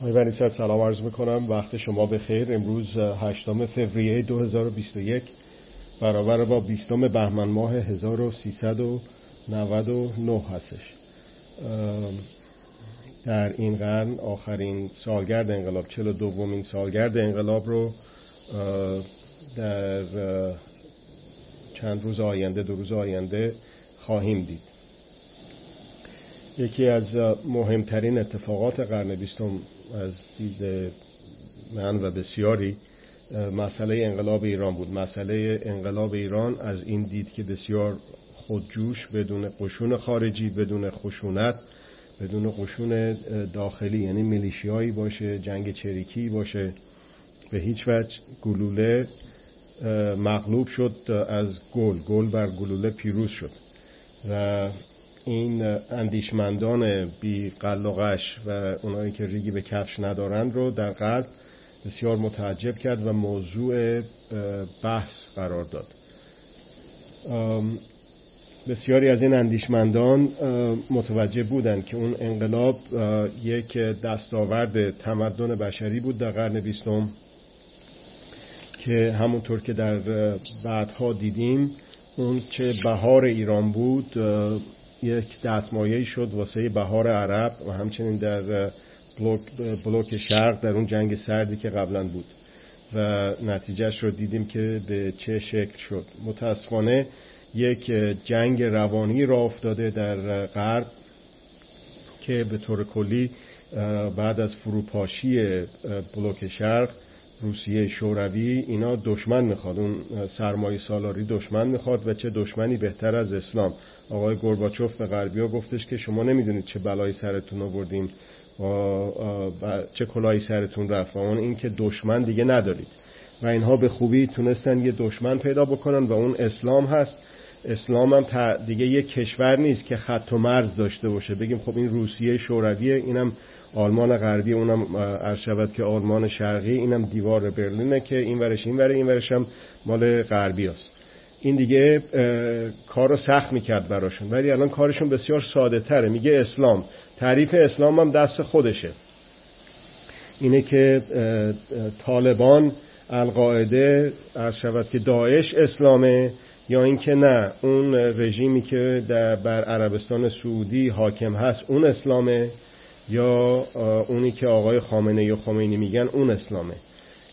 آقای سلام عرض می‌کنم وقت شما به خیر امروز هشتم فوریه 2021 برابر با بیستم بهمن ماه 1399 هستش. در این قرن آخرین سالگرد انقلاب چلو دومین سالگرد انقلاب رو در چند روز آینده دو روز آینده خواهیم دید. یکی از مهمترین اتفاقات قرن بیستم از دید من و بسیاری مسئله انقلاب ایران بود. مسئله انقلاب ایران از این دید که بسیار خودجوش بدون قشون خارجی بدون خشونت بدون قشون داخلی یعنی میلیشیایی باشه جنگ چریکی باشه به هیچ وجه گلوله مغلوب شد از گل. گل بر گلوله پیروز شد. و این اندیشمندان بی قلقش و اونایی که ریگی به کفش ندارند رو در قلب بسیار متعجب کرد و موضوع بحث قرار داد. بسیاری از این اندیشمندان متوجه بودند که اون انقلاب یک دستاورد تمدن بشری بود در قرن بیستم که همونطور که در بعدها دیدیم اون چه بهار ایران بود یک دستمایه شد واسه بهار عرب و همچنین در بلوک, بلوک شرق در اون جنگ سردی که قبلا بود. و نتیجهش رو دیدیم که به چه شکل شد. متاسفانه یک جنگ روانی را افتاده در غرب که به طور کلی بعد از فروپاشی بلوک شرق روسیه شوروی اینا دشمن می‌خواد. اون سرمایه سالاری دشمن می‌خواد و چه دشمنی بهتر از اسلام. آقای گرباچوف به غربیا گفتش که شما نمی‌دونید چه بلایی سرتون آوردیم و چه کلایی سرتون رفت و اون این که دشمن دیگه ندارید. و اینها به خوبی تونستن یه دشمن پیدا بکنن و اون اسلام هست. اسلام هم دیگه یه کشور نیست که خط و مرز داشته باشه. بگیم خب این روسیه شورویه اینم آلمان غربی اونم عرض که آلمان شرقی اینم دیوار برلینه که این ورش این وره این ورش هم مال غربی است این دیگه کار رو سخت می‌کرد براشون. ولی الان کارشون بسیار ساده تره. میگه اسلام. تعریف اسلام هم دست خودشه. اینه که طالبان القاعده عرض شود که داعش اسلامه یا اینکه نه اون رژیمی که در بر عربستان سعودی حاکم هست اون اسلامه یا اونی که آقای خامنه یا خمینی میگن اون اسلامه.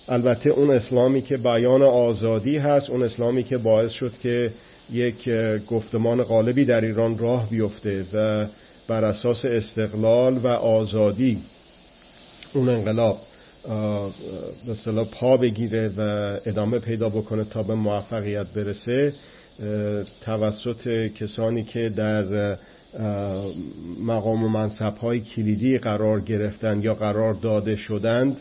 البته اون اسلامی که بیان آزادی هست اون اسلامی که باعث شد که یک گفتمان غالبی در ایران راه بیفته و بر اساس استقلال و آزادی اون انقلاب به پا بگیره و ادامه پیدا بکنه تا به موفقیت برسه توسط کسانی که در مقام و منصب های کلیدی قرار گرفتن یا قرار داده شدند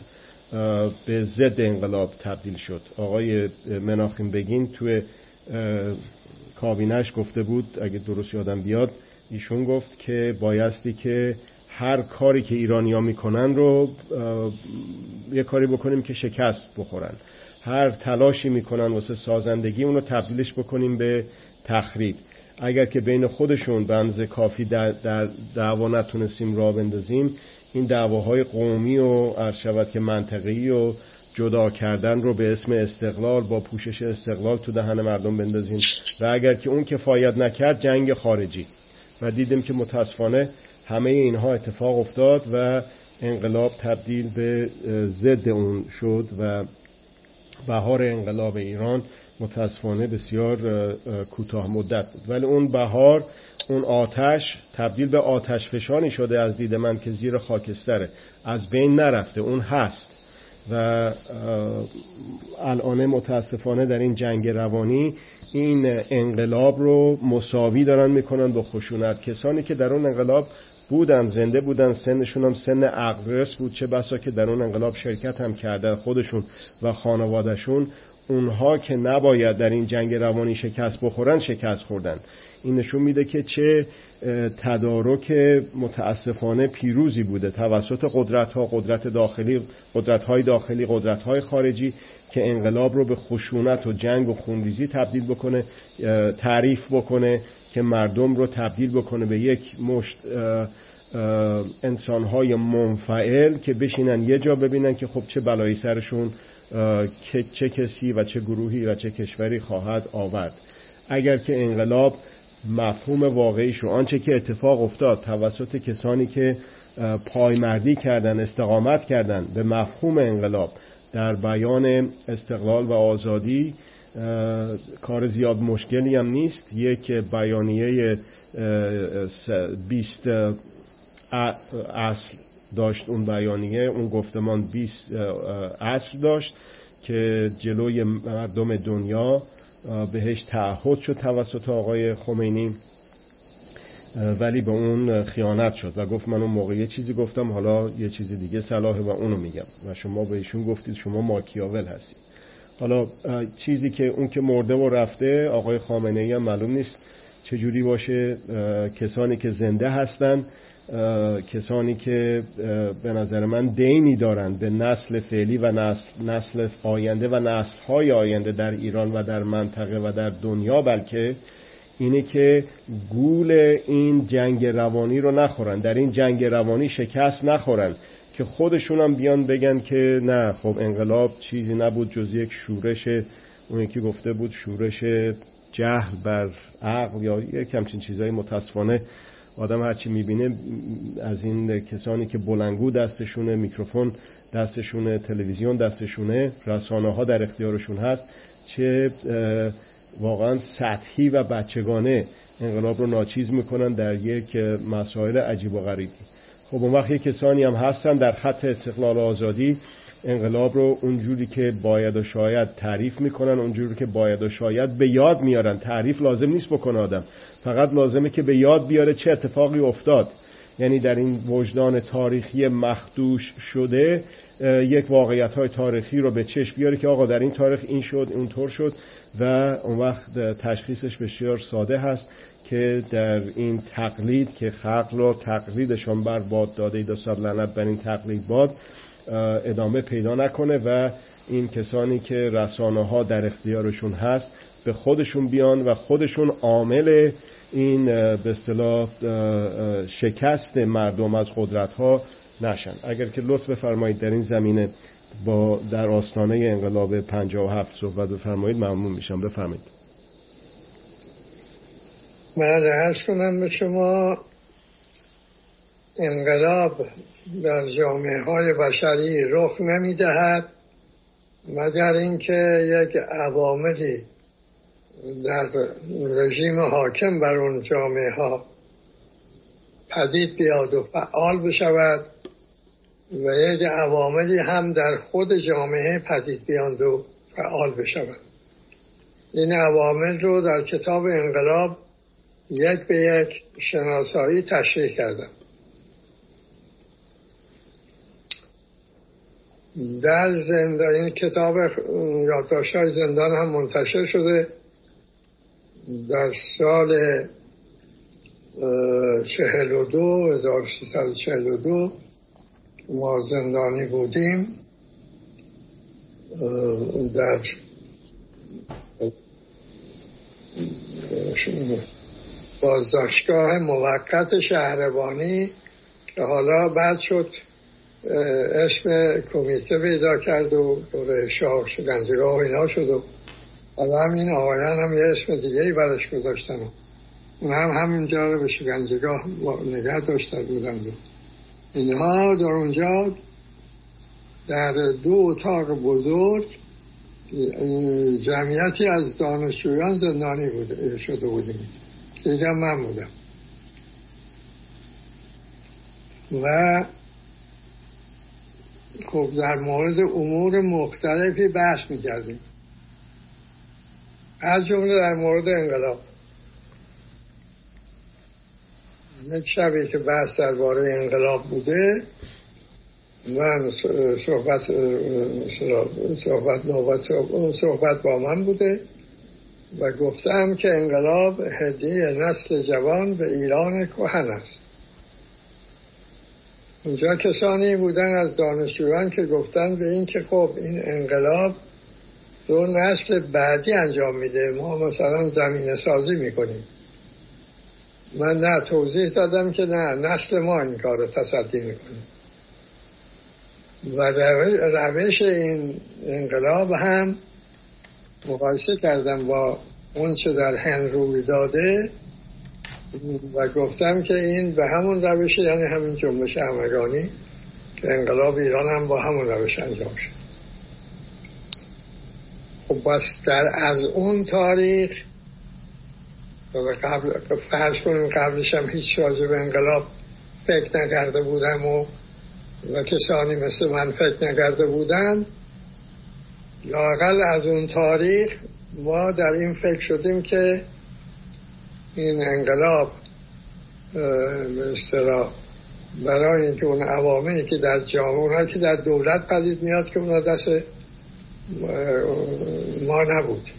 به ضد انقلاب تبدیل شد. آقای مناخیم بگین توی کابینش گفته بود اگه درست یادم بیاد ایشون گفت که بایستی که هر کاری که ایرانیا می‌کنن رو یه کاری بکنیم که شکست بخورن. هر تلاشی می‌کنن واسه سازندگی اونو تبدیلش بکنیم به تخریب. اگر که بین خودشون به کافی در دعوا نتونستیم را بندازیم این دعواهای قومی و عرض که منطقی و جدا کردن رو به اسم استقلال با پوشش استقلال تو دهن مردم بندازیم. و اگر که اون کفایت نکرد جنگ خارجی. و دیدیم که متاسفانه همه اینها اتفاق افتاد و انقلاب تبدیل به ضد اون شد و بهار انقلاب ایران متاسفانه بسیار کوتاه مدت بود. ولی اون بهار اون آتش تبدیل به آتش فشانی شده از دید من که زیر خاکستره. از بین نرفته اون هست. و الان متاسفانه در این جنگ روانی این انقلاب رو مساوی دارن می‌کنن با خشونت. کسانی که در اون انقلاب بودن زنده بودن سنشون هم سن اقرس بود. چه بسا که در اون انقلاب شرکت هم کردن خودشون و خانوادهشون. اونها که نباید در این جنگ روانی شکست بخورن شکست خوردن. این نشون میده که چه تدارک متاسفانه پیروزی بوده. توسط قدرت ها قدرت داخلی قدرت های داخلی قدرت های خارجی که انقلاب رو به خشونت و جنگ و خونریزی تبدیل بکنه تعریف بکنه که مردم رو تبدیل بکنه به یک مشت انسانهای منفعل که بشینن یه جا ببینن که خب چه بلایی سرشون چه کسی و چه گروهی و چه کشوری خواهد آورد. اگر که انقلاب مفهوم واقعیش رو آنچه که اتفاق افتاد توسط کسانی که پایمردی کردن استقامت کردن به مفهوم انقلاب در بیان استقلال و آزادی کار زیاد مشکلی هم نیست. یک بیانیه بیست اصل داشت اون بیانیه. اون گفتمان بیست اصل داشت که جلوی مردم دنیا بهش تعهد شد توسط آقای خمینی ولی به اون خیانت شد و گفت من اون موقع یه چیزی گفتم حالا یه چیز دیگه صلاحه و اونو میگم و شما به ایشون گفتید شما ماکیاول هستید. حالا چیزی که اون که مرده و رفته آقای خامنه ای هم معلوم نیست چجوری باشه کسانی که زنده هستن کسانی که به نظر من دینی دارند به نسل فعلی و نسل, نسل آینده و نسل های آینده در ایران و در منطقه و در دنیا بلکه اینه که گول این جنگ روانی رو نخورن. در این جنگ روانی شکست نخورن که خودشون هم بیان بگن که نه خب انقلاب چیزی نبود جز یک شورش اون که گفته بود شورش جهل بر عقل یا یک همچین چیزهای متاسفانه آدم هرچی می‌بینه از این کسانی که بلنگو دستشونه میکروفون دستشونه تلویزیون دستشونه رسانه ها در اختیارشون هست چه واقعا سطحی و بچگانه انقلاب رو ناچیز می‌کنن در یک مسائل عجیب و غریبی. خب اون وقت یک کسانی هم هستن در خط استقلال آزادی انقلاب رو اونجوری که باید و شاید تعریف می‌کنن اونجوری که باید و شاید به یاد میارن. تعریف لازم نیست بکنه آدم. فقط لازمه که به یاد بیاره چه اتفاقی افتاد. یعنی در این وجدان تاریخی مخدوش شده یک واقعیت های تاریخی رو به چشم بیاره که آقا در این تاریخ این شد اونطور شد و اون وقت تشخیصش بسیار ساده هست که در این تقلید که خلق رو تقلیدشان بر باد داده دو سال لعنت بر این تقلید باد ادامه پیدا نکنه و این کسانی که رسانه ها در اختیارشون هست به خودشون بیان و خودشون عامل این به اصطلاح شکست مردم از قدرت ها نشن. اگر که لطف بفرمایید در این زمینه با در آستانه انقلاب 57 صحبت بفرمایید ممنون میشم. بفرمایید. من عرض کنم به شما انقلاب در جامعه های بشری رخ نمی دهد مگر اینکه یک عواملی در رژیم حاکم بر اون جامعه ها پدید بیاد و فعال بشود و یک عواملی هم در خود جامعه پدید بیاند و فعال بشود. این عوامل رو در کتاب انقلاب یک به یک شناسایی تشریح کردم. در زندان این کتاب یادداشت های زندان هم منتشر شده. در سال چهل و دو چهل و دو ما زندانی بودیم. در بازداشتگاه موقت شهربانی که حالا بعد شد اسم کمیته پیدا کرد و دور شاه شکنجگاه و اینا شد و حالا هم این آقایان هم یه اسم دیگه ای برش گذاشتن. اون هم همینجا رو به شکنجگاه نگه داشتن بودن. اینها در اونجا در دو اتاق بزرگ جمعیتی از دانشجویان زندانی بوده شده بودیم. دیگه من بودم. و خب در مورد امور مختلفی بحث می‌کردیم. از جمله در مورد انقلاب. یک شبی که بحث درباره انقلاب بوده من صحبت صحبت نوبت صحبت با من بوده و گفتم که انقلاب هدیه نسل جوان به ایران کهن است. اونجا کسانی بودن از دانشجویان که گفتن به این که خب این انقلاب رو نسل بعدی انجام میده. ما مثلا زمین سازی می‌کنیم. من نه توضیح دادم که نه نسل ما این کار رو تصدی می‌کنه. و روش این انقلاب هم مقایسه کردم با اون چه در هند روی داده و گفتم که این به همون روش یعنی همین جنبش همگانی که انقلاب ایران هم با همون روش انجام شد. خب بس در از اون تاریخ قبل فرض کنیم قبلش هم هیچ راجع به انقلاب فکر نکرده بودم و و کسانی مثل من فکر نکرده بودن. لاقل از اون تاریخ ما در این فکر شدیم که این انقلاب به برای اینکه اون عواملی که در جامعه که در دولت پدید میاد که اونا دست ما نبود.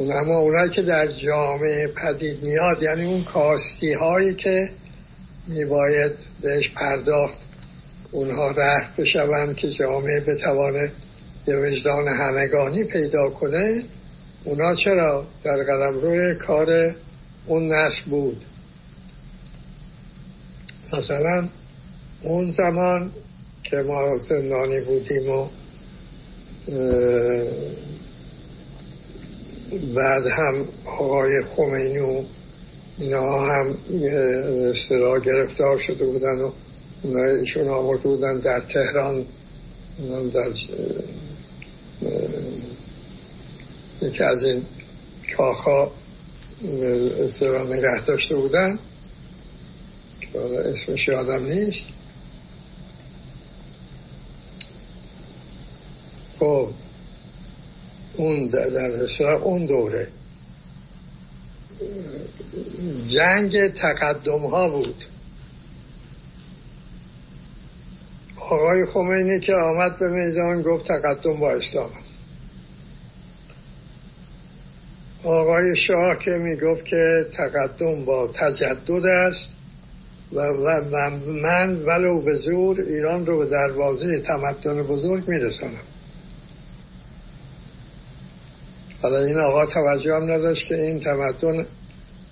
اما اونایی که در جامعه پدید میاد یعنی اون کاستی هایی که میباید بهش پرداخت اونها رفت بشوند که جامعه بتوانه یه وجدان همگانی پیدا کنه اونا چرا؟ در قدم روی کار اون نسل بود. مثلا اون زمان که ما زندانی بودیم و بعد هم آقای خمینی و اینا هم اصطلاح گرفتار شده بودن و ایشون آورده بودن در تهران. در یکی از این کاخا اصطلاح نگه داشته بودن. که اسمش یادم نیست. خب اون در اون دوره. جنگ تقدم ها بود. آقای خمینی که آمد به میدان گفت تقدم با اسلام آقای شاه که می‌گفت که تقدم با تجدد است و, و من ولو به زور ایران رو به دروازه تمدن بزرگ میرسانم. حالا این آقا توجه هم نداشت که این تمدن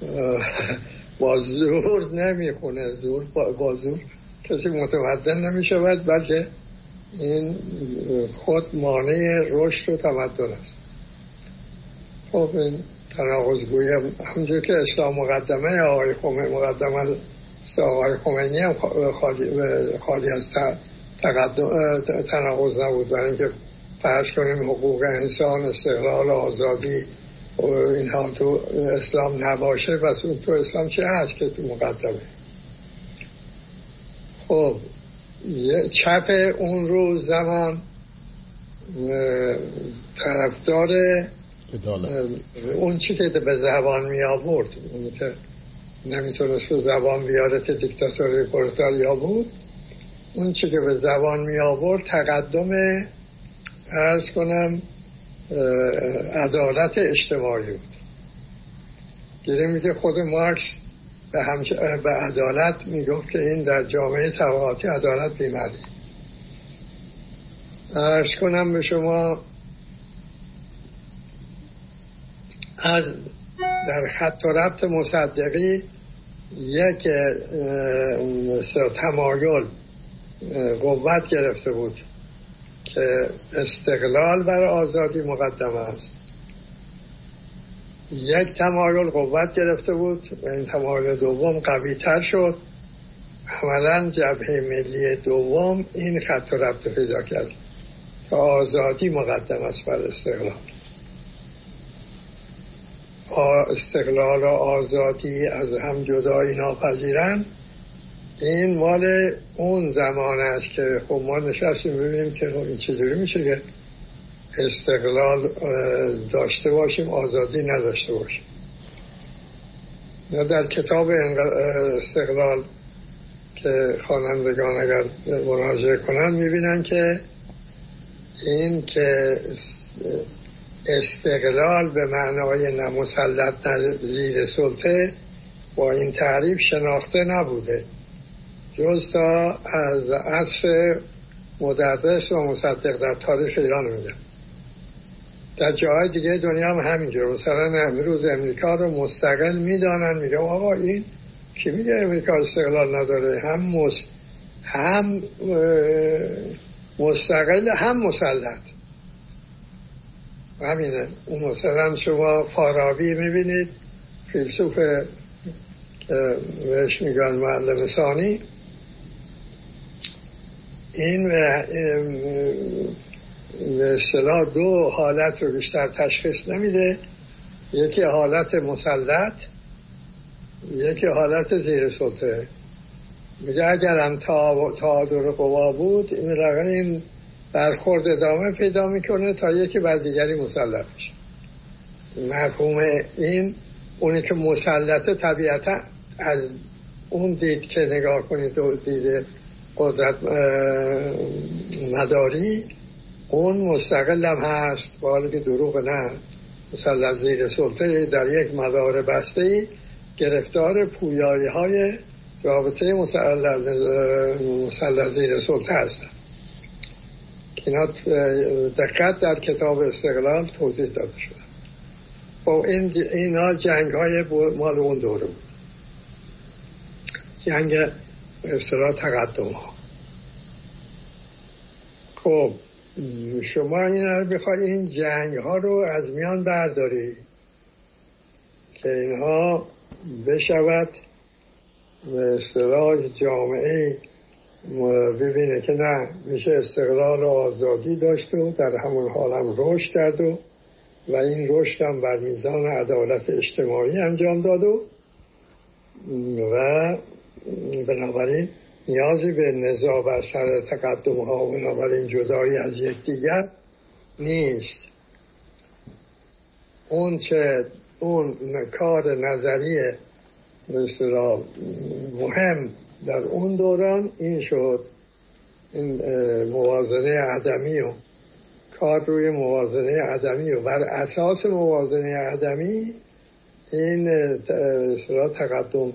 با زور نمی‌خونه. زور با زور کسی متمدن نمی شود بلکه این خود مانع رشد و تمدن است. خب این تناقضگویی همجور که اسلام مقدمه آقای خمینی مقدمه آقای خمینی هم خالی, خالی از تناقض نبود. برای اینکه فرض کنیم حقوق انسان استقلال آزادی و اینها تو اسلام نباشه و تو اسلام چه هست که تو مقدمه؟ خب چپ اون روز زمان طرفدار اون چی که به زبان می آورد اون که نمی‌تونست به زبان بیاره که دیکتاتوری پرتالیا بود اون چی که به زبان می آورد تقدم ارز کنم عدالت اجتماعی بود. گیره میگه خود مارکس به, همچ... به عدالت می‌گفت که این در جامعه طبقاتی عدالت بیماری ارز کنم به شما از در خط و ربط مصدقی یک تمایل قوت گرفته بود. که استقلال بر آزادی مقدمه است. یک تمایل قوت گرفته بود و این تمایل دوم قوی تر شد. عملا جبهه ملی دوم این خط ربط پیدا کرد که آزادی مقدم است بر استقلال. استقلال و آزادی از هم جدایی ناپذیرن این مال اون زمان است که خب ما نشستیم ببینیم که خب این چجوری میشه که استقلال داشته باشیم آزادی نداشته باشیم. در کتاب استقلال که خوانندگان اگر مراجعه کنند می‌بینن که این که استقلال به معنای نمسلط زیر سلطه با این تعریف شناخته نبوده. جز تا از عصر مدرس و مصدق در تاریخ ایران میگن. در جاهای دیگه دنیا هم همینجور مثلا امروز امریکا رو مستقل می‌دانن. میگه آقا این کی میگه؟ امریکا استقلال نداره. هم مس... هم مستقل هم مسلط. همینه. اون مثلا شما فارابی می‌بینید. فیلسوف بهش میگن معلم ثانی. این به دو حالت رو بیشتر تشخیص نمیده. یکی حالت مسلط یکی حالت زیر سلطه میگه اگرم تا تعادل قوا بود این رقم این برخورد ادامه پیدا می‌کنه تا یکی بر دیگری مسلط میشه مفهوم این اونی که مسلطه طبیعتا از اون دید که نگاه کنید و دیده قدرت مداری اون مستقل هم هست با که دروغ نه. مسلط زیر سلطه در یک مدار بسته گرفتار پویایی های رابطه مسلط زیر سلطه هستن. اینا دقت در کتاب استقلال توضیح داده شده. خب این اینا جنگ های مال اون دوره جنگ اصطلاح تقدم ها. خب شما این رو بخواید این جنگ ها رو از میان برداری که اینها بشود به اصطلاح جامعه ببینه که نه میشه استقلال و آزادی داشت و در همون حال هم رشد کرد و و این رشد هم بر میزان عدالت اجتماعی انجام داد و و بنابراین نیازی به نزاع بر سر تقدم ها و بنابراین جدایی از یکدیگر نیست. اون چه اون کار نظری مثلا مهم در اون دوران این شد. این موازنه عدمی و کار روی موازنه عدمی و بر اساس موازنه عدمی این اصطلاح تقدم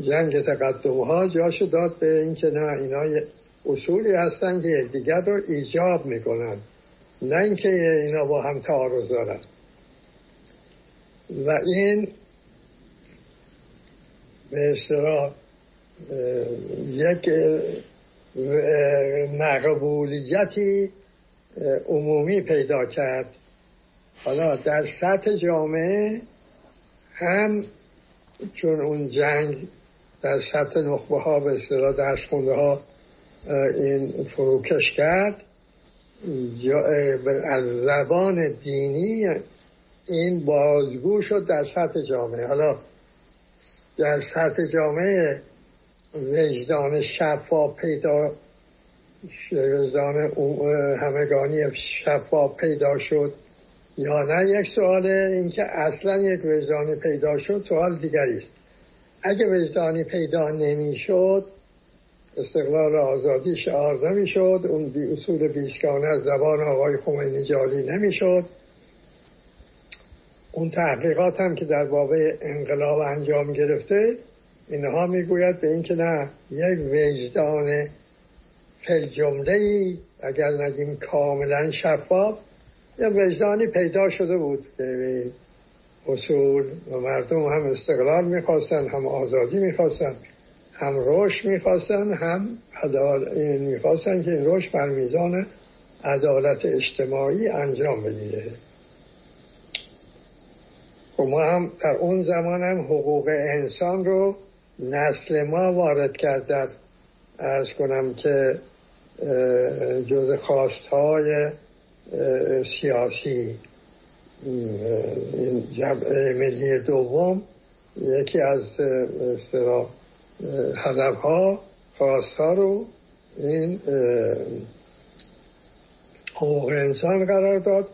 جنگ تقدم ها جاشو داد به اینکه نه اینا اصولی هستن که دیگر رو ایجاب می‌کنن. نه اینکه اینا با هم تعارض دارن و این به اصطلاح یک مقبولیتی عمومی پیدا کرد. حالا در سطح جامعه هم چون اون جنگ در سطح نخبه ها به اصطلاح درس خونده ها این فروکش کرد. از زبان دینی این بازگو شد در سطح جامعه. حالا در سطح جامعه وجدان شفاف پیدا وجدان همگانی شفاف پیدا شد یا نه؟ یک سوال اینکه اصلا یک وجدانی پیدا شد سوال دیگری است. اگه وجدانی پیدا نمی‌شد استقلال آزادی شعار نمی‌شد اون بی اصول بیسکانه از زبان آقای خمینی جاری نمی‌شد. اون تحقیقات هم که در باب انقلاب انجام گرفته اینها می‌گوید به اینکه نه یک وجدان فل جمله ای اگر نگیم کاملا شفاف یه وجدانی پیدا شده بود. اصول و مردم هم استقلال می‌خواستن هم آزادی می‌خواستن هم رشد می‌خواستن هم می‌خواستن که این رشد بر میزان عدالت اجتماعی انجام بگیره و خب ما هم در اون زمان هم حقوق انسان رو نسل ما وارد کرد. در ارز کنم که جز خواستهای سیاسی. جمع ملی دوم یکی از هدف ها خواست ها رو این حقوق انسان قرار داد.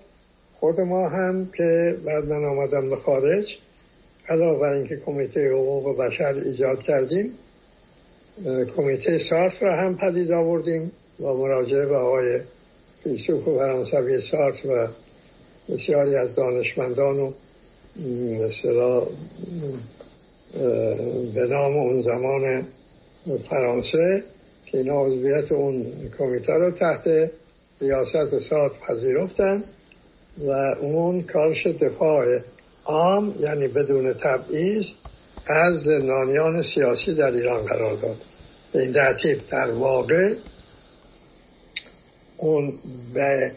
خود ما هم که بعد من آمدم به خارج علاوه بر اینکه کمیته حقوق بشر ایجاد کردیم کمیته سارت را هم پدید آوردیم با مراجعه به آقای فیلسوف و فرانسوی سارت و بسیاری از دانشمندان و مثلا به نام اون زمان فرانسه که این عضویت اون کمیته رو تحت ریاست سارت پذیرفتن و اون کارش دفاع عام یعنی بدون تبعیض از زندانیان سیاسی در ایران قرار داد. به این ترتیب در واقع اون به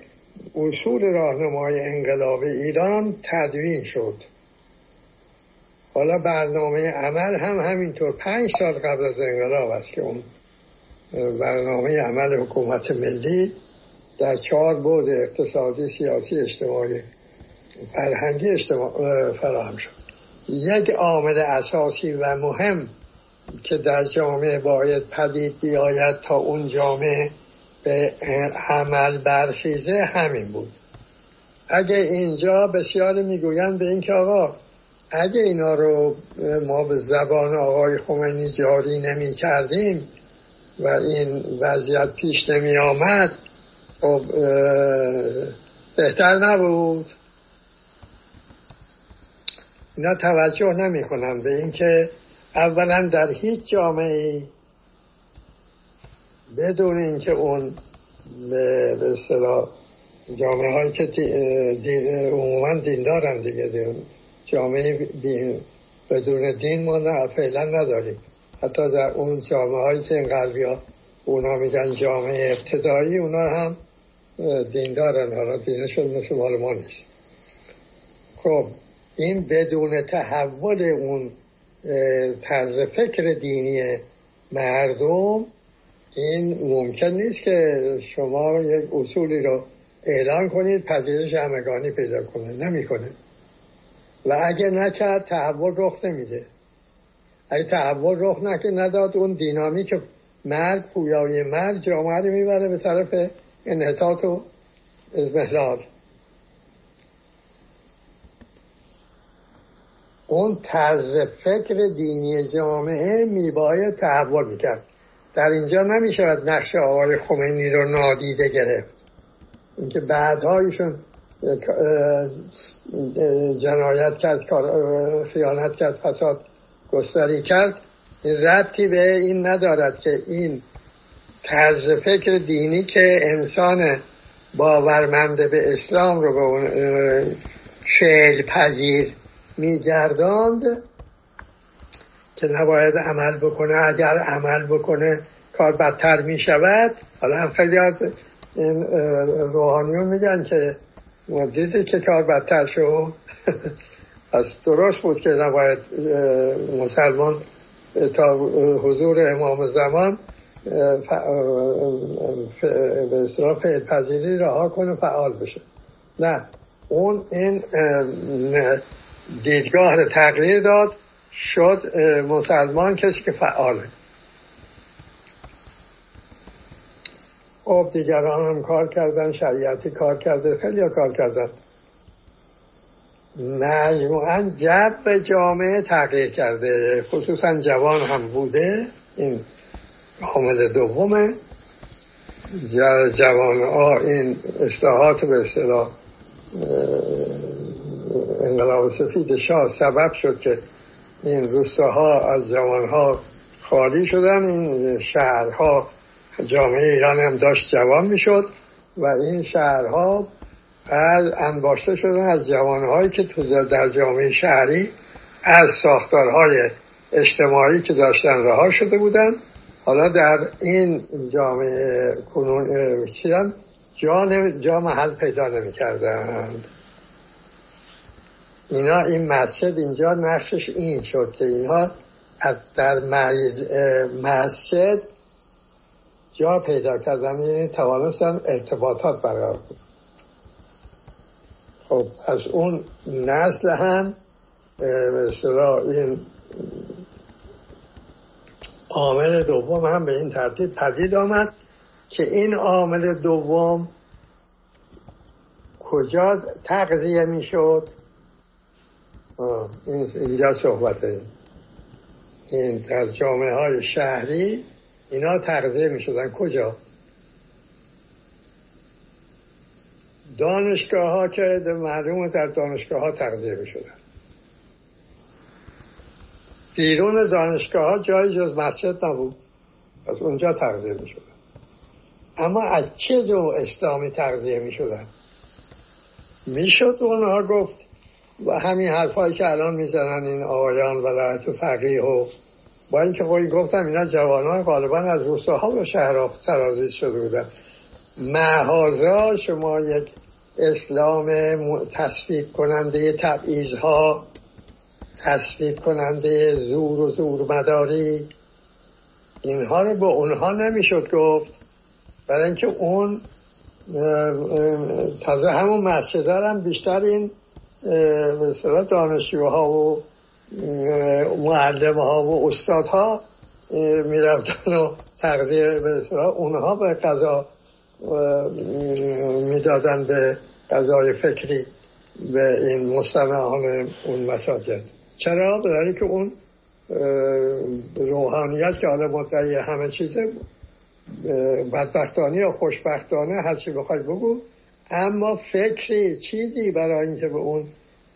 اصول راهنمای انقلاب ایران تدوین شد. حالا برنامه عمل هم همینطور. پنج سال قبل از انقلاب است که اون برنامه عمل حکومت ملی در چهار بود اقتصادی سیاسی اجتماعی فرهنگی اجتماع فراهم شد. یک عامل اساسی و مهم که در جامعه باید پدید بیاید تا اون جامعه به عمل برخیزه همین بود. اگه اینجا بسیار می‌گویند به اینکه آقا اگه اینا رو ما به زبان آقای خمینی جاری نمی کردیم و این وضعیت پیش نمی آمد خب بهتر نبود. اینا توجه نمی کنن به اینکه اولا در هیچ جامعه بدون اینکه اون به اصطلاح جامعه هایی که عموما دین دارن دیگه جامعه بدون دین ما فعلا نداریم. حتی در اون جامعه هایی که این غربی ها اونا میگن جامعه ابتدایی اونا هم دین دارن حالا دینشون مثل مال ما نیست. خب این بدون تحول اون طرز فکر دینی مردم این ممکن نیست که شما یک اصولی رو اعلان کنید پذیرش همگانی پیدا کنه. نمی‌کنه. و اگه نکرد تحول رخ نمیده. اگه تحول رخ نکرد نداد اون دینامیک مرد پویای مرد جامعه رو می‌بره به طرف انحطاط و ازمهلال اون طرز فکر دینی جامعه میباید تحول می‌کرد. در اینجا نمی‌شود نقش آقای خمینی رو نادیده گرفت. اینکه بعدها ایشون جنایت کرد خیانت کرد فساد گستری کرد ربطی به این ندارد که این طرز فکر دینی که انسان باورمنده به اسلام رو به اون فعل پذیر میگرداند که نباید عمل بکنه. اگر عمل بکنه کار بدتر می شود حالا خیلی از این روحانیون میگن که دیدی که کار بدتر شد. از درست بود که نباید مسلمان تا حضور امام زمان به اصطلاح پذیری رها کنه فعال بشه. نه. اون این دیدگاه تغییر داد. شد مسلمان کسی که فعاله. خب دیگران هم کار کردن شریعتی کار کرده خیلی کار کردن. مجموعا جب جامعه تغییر کرده خصوصا جوان هم بوده. این عامل دومه. جوان ها این اصلاحات به اصطلاح انقلاب سفید شاه سبب شد که این روستاها از جوانها خالی شدن این شهرها جامعه ایران هم داشت جوان می‌شد و این شهرها از انباشته شدن از جوانهایی که تو در جامعه شهری از ساختارهای اجتماعی که داشتن رها شده بودن. حالا در این جامعه کنون جا محل پیدا نمی کردند اینا این مسجد اینجا نقشش این شد که اینها در مسجد جا پیدا کردن یعنی توانستن ارتباطات برقرار کنن. خب از اون نسل هم مثلا این عامل دوم هم به این ترتیب پدید آمد که این عامل دوم کجا تغذیه می‌شد؟ اینجا صحبته. این در جامعه های شهری اینا تغذیه می شدن کجا؟ دانشگاه ها که معلومه در دانشگاه ها تغذیه می شدن بیرون دانشگاه ها جای جز مسجد نبود. از اونجا تغذیه می شدن اما از چه دو اسلامی تغذیه می شدن می شد اونها گفت و همین حرفایی که الان می‌زنن این آقایان و فقیه و با اینکه خواهی گفتم اینا جوانان غالبا از روستاها و شهرها سرازی شده بودن. محازا شما یک اسلام تصفیق کننده تبعیض ها تصفیق کننده زور و زور مداری اینها رو به اونها نمی‌شد گفت. برای اینکه اون تازه همون مسجد هم بیشتر این مثلا دانشجوها و معلم ها و استاد ها می‌رفتن و تغذیه مثلا اونها به قضا می‌دادن به قضای فکری به این مستمعان اون مساجد چرا؟ برای که اون روحانیت که حالا مدعی همه چیزه بدبختانه یا خوشبختانه هر چی بخوای بگو اما فکری چیزی برای اینکه به اون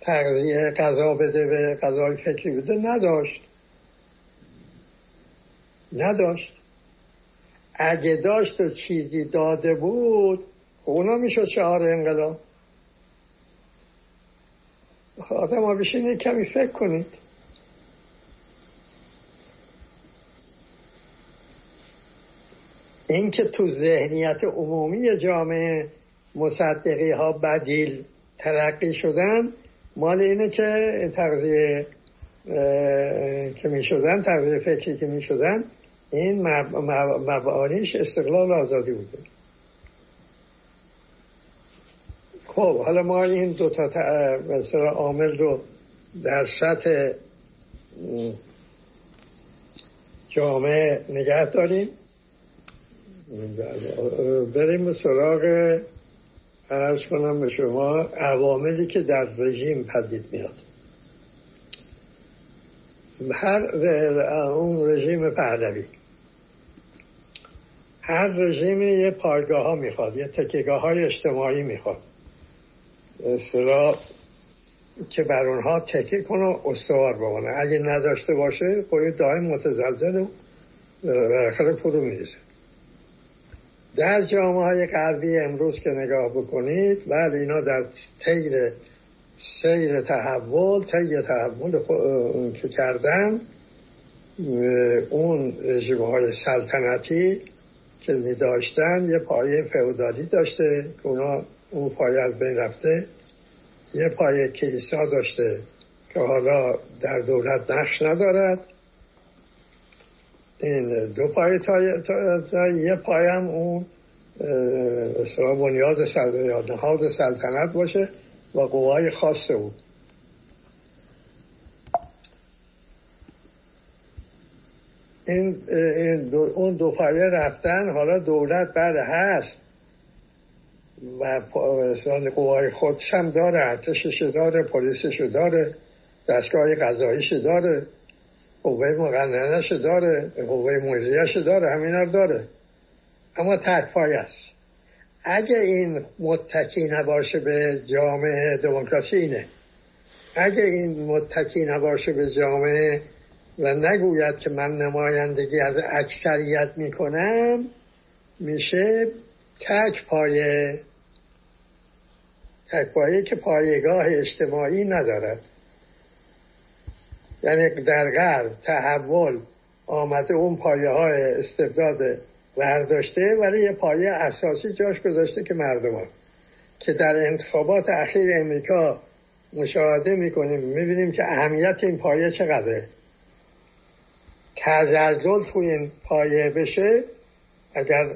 تغذیه غذا بده به غذای فکری بده نداشت. نداشت. اگه داشت و چیزی داده بود اونا می‌شد شعار انقلاب. آدم ها بشینید کمی فکر کنید. اینکه تو ذهنیت عمومی جامعه مصدقی ها بدیل ترقی شدن مال اینه که تغذیه که می شدن تغذیه فکری که می شدن این مبانیش استقلال آزادی بوده خب حالا ما این دو تا مثلا عامل رو در سطح جامعه نگه داریم. بریم به سراغ ارز کنم به شما عواملی که در رژیم پدید میاد. هر اون رژیم پهلوی. هر رژیم یه پایگاه ها می‌خواد یه تکیگاه های اجتماعی می‌خواد. اصطلاح که بر اونها تکیه کنه و استوار بمانه. اگه نداشته باشه خب دائم متزلزل و بالاخره فرو میریزه. در جامعه های غربی امروز که نگاه بکنید بله اینا در تیر سیر تحول طی تحول که کردن اون رژیم های سلطنتی که می داشتن یه پایه فعودالی داشته که اونا اون پایه از بین رفته. یه پایه کلیسا داشته که حالا در دولت نقش ندارد. این دو پایه تا, تا, یه پایه هم اون اصلا بنیاد سلطنت نهاد سلطنت باشه و قوای خاص بود این, این دو اون دو پایه رفتن حالا دولت بعد هست و قوای خودش هم داره ارتشش داره پلیسش داره دستگاه قضاییش داره. قوه مقننش داره. قوه موزیش داره همین داره. اما تکفای است. اگه این متکی نباشه به جامعه دموکراسی اینه. اگه این متکی نباشه به جامعه و نگوید که من نمایندگی از اکثریت می‌کنم میشه تک پایه تک پایه که پایگاه اجتماعی ندارد. یعنی در غرب تحول آمده اون پایه های استبداد برداشته ولی یه پایه اساسی جاش گذاشته که مردمان. که در انتخابات اخیر امریکا مشاهده می‌کنیم می‌بینیم که اهمیت این پایه چقدره. تزلزل تو این پایه بشه اگر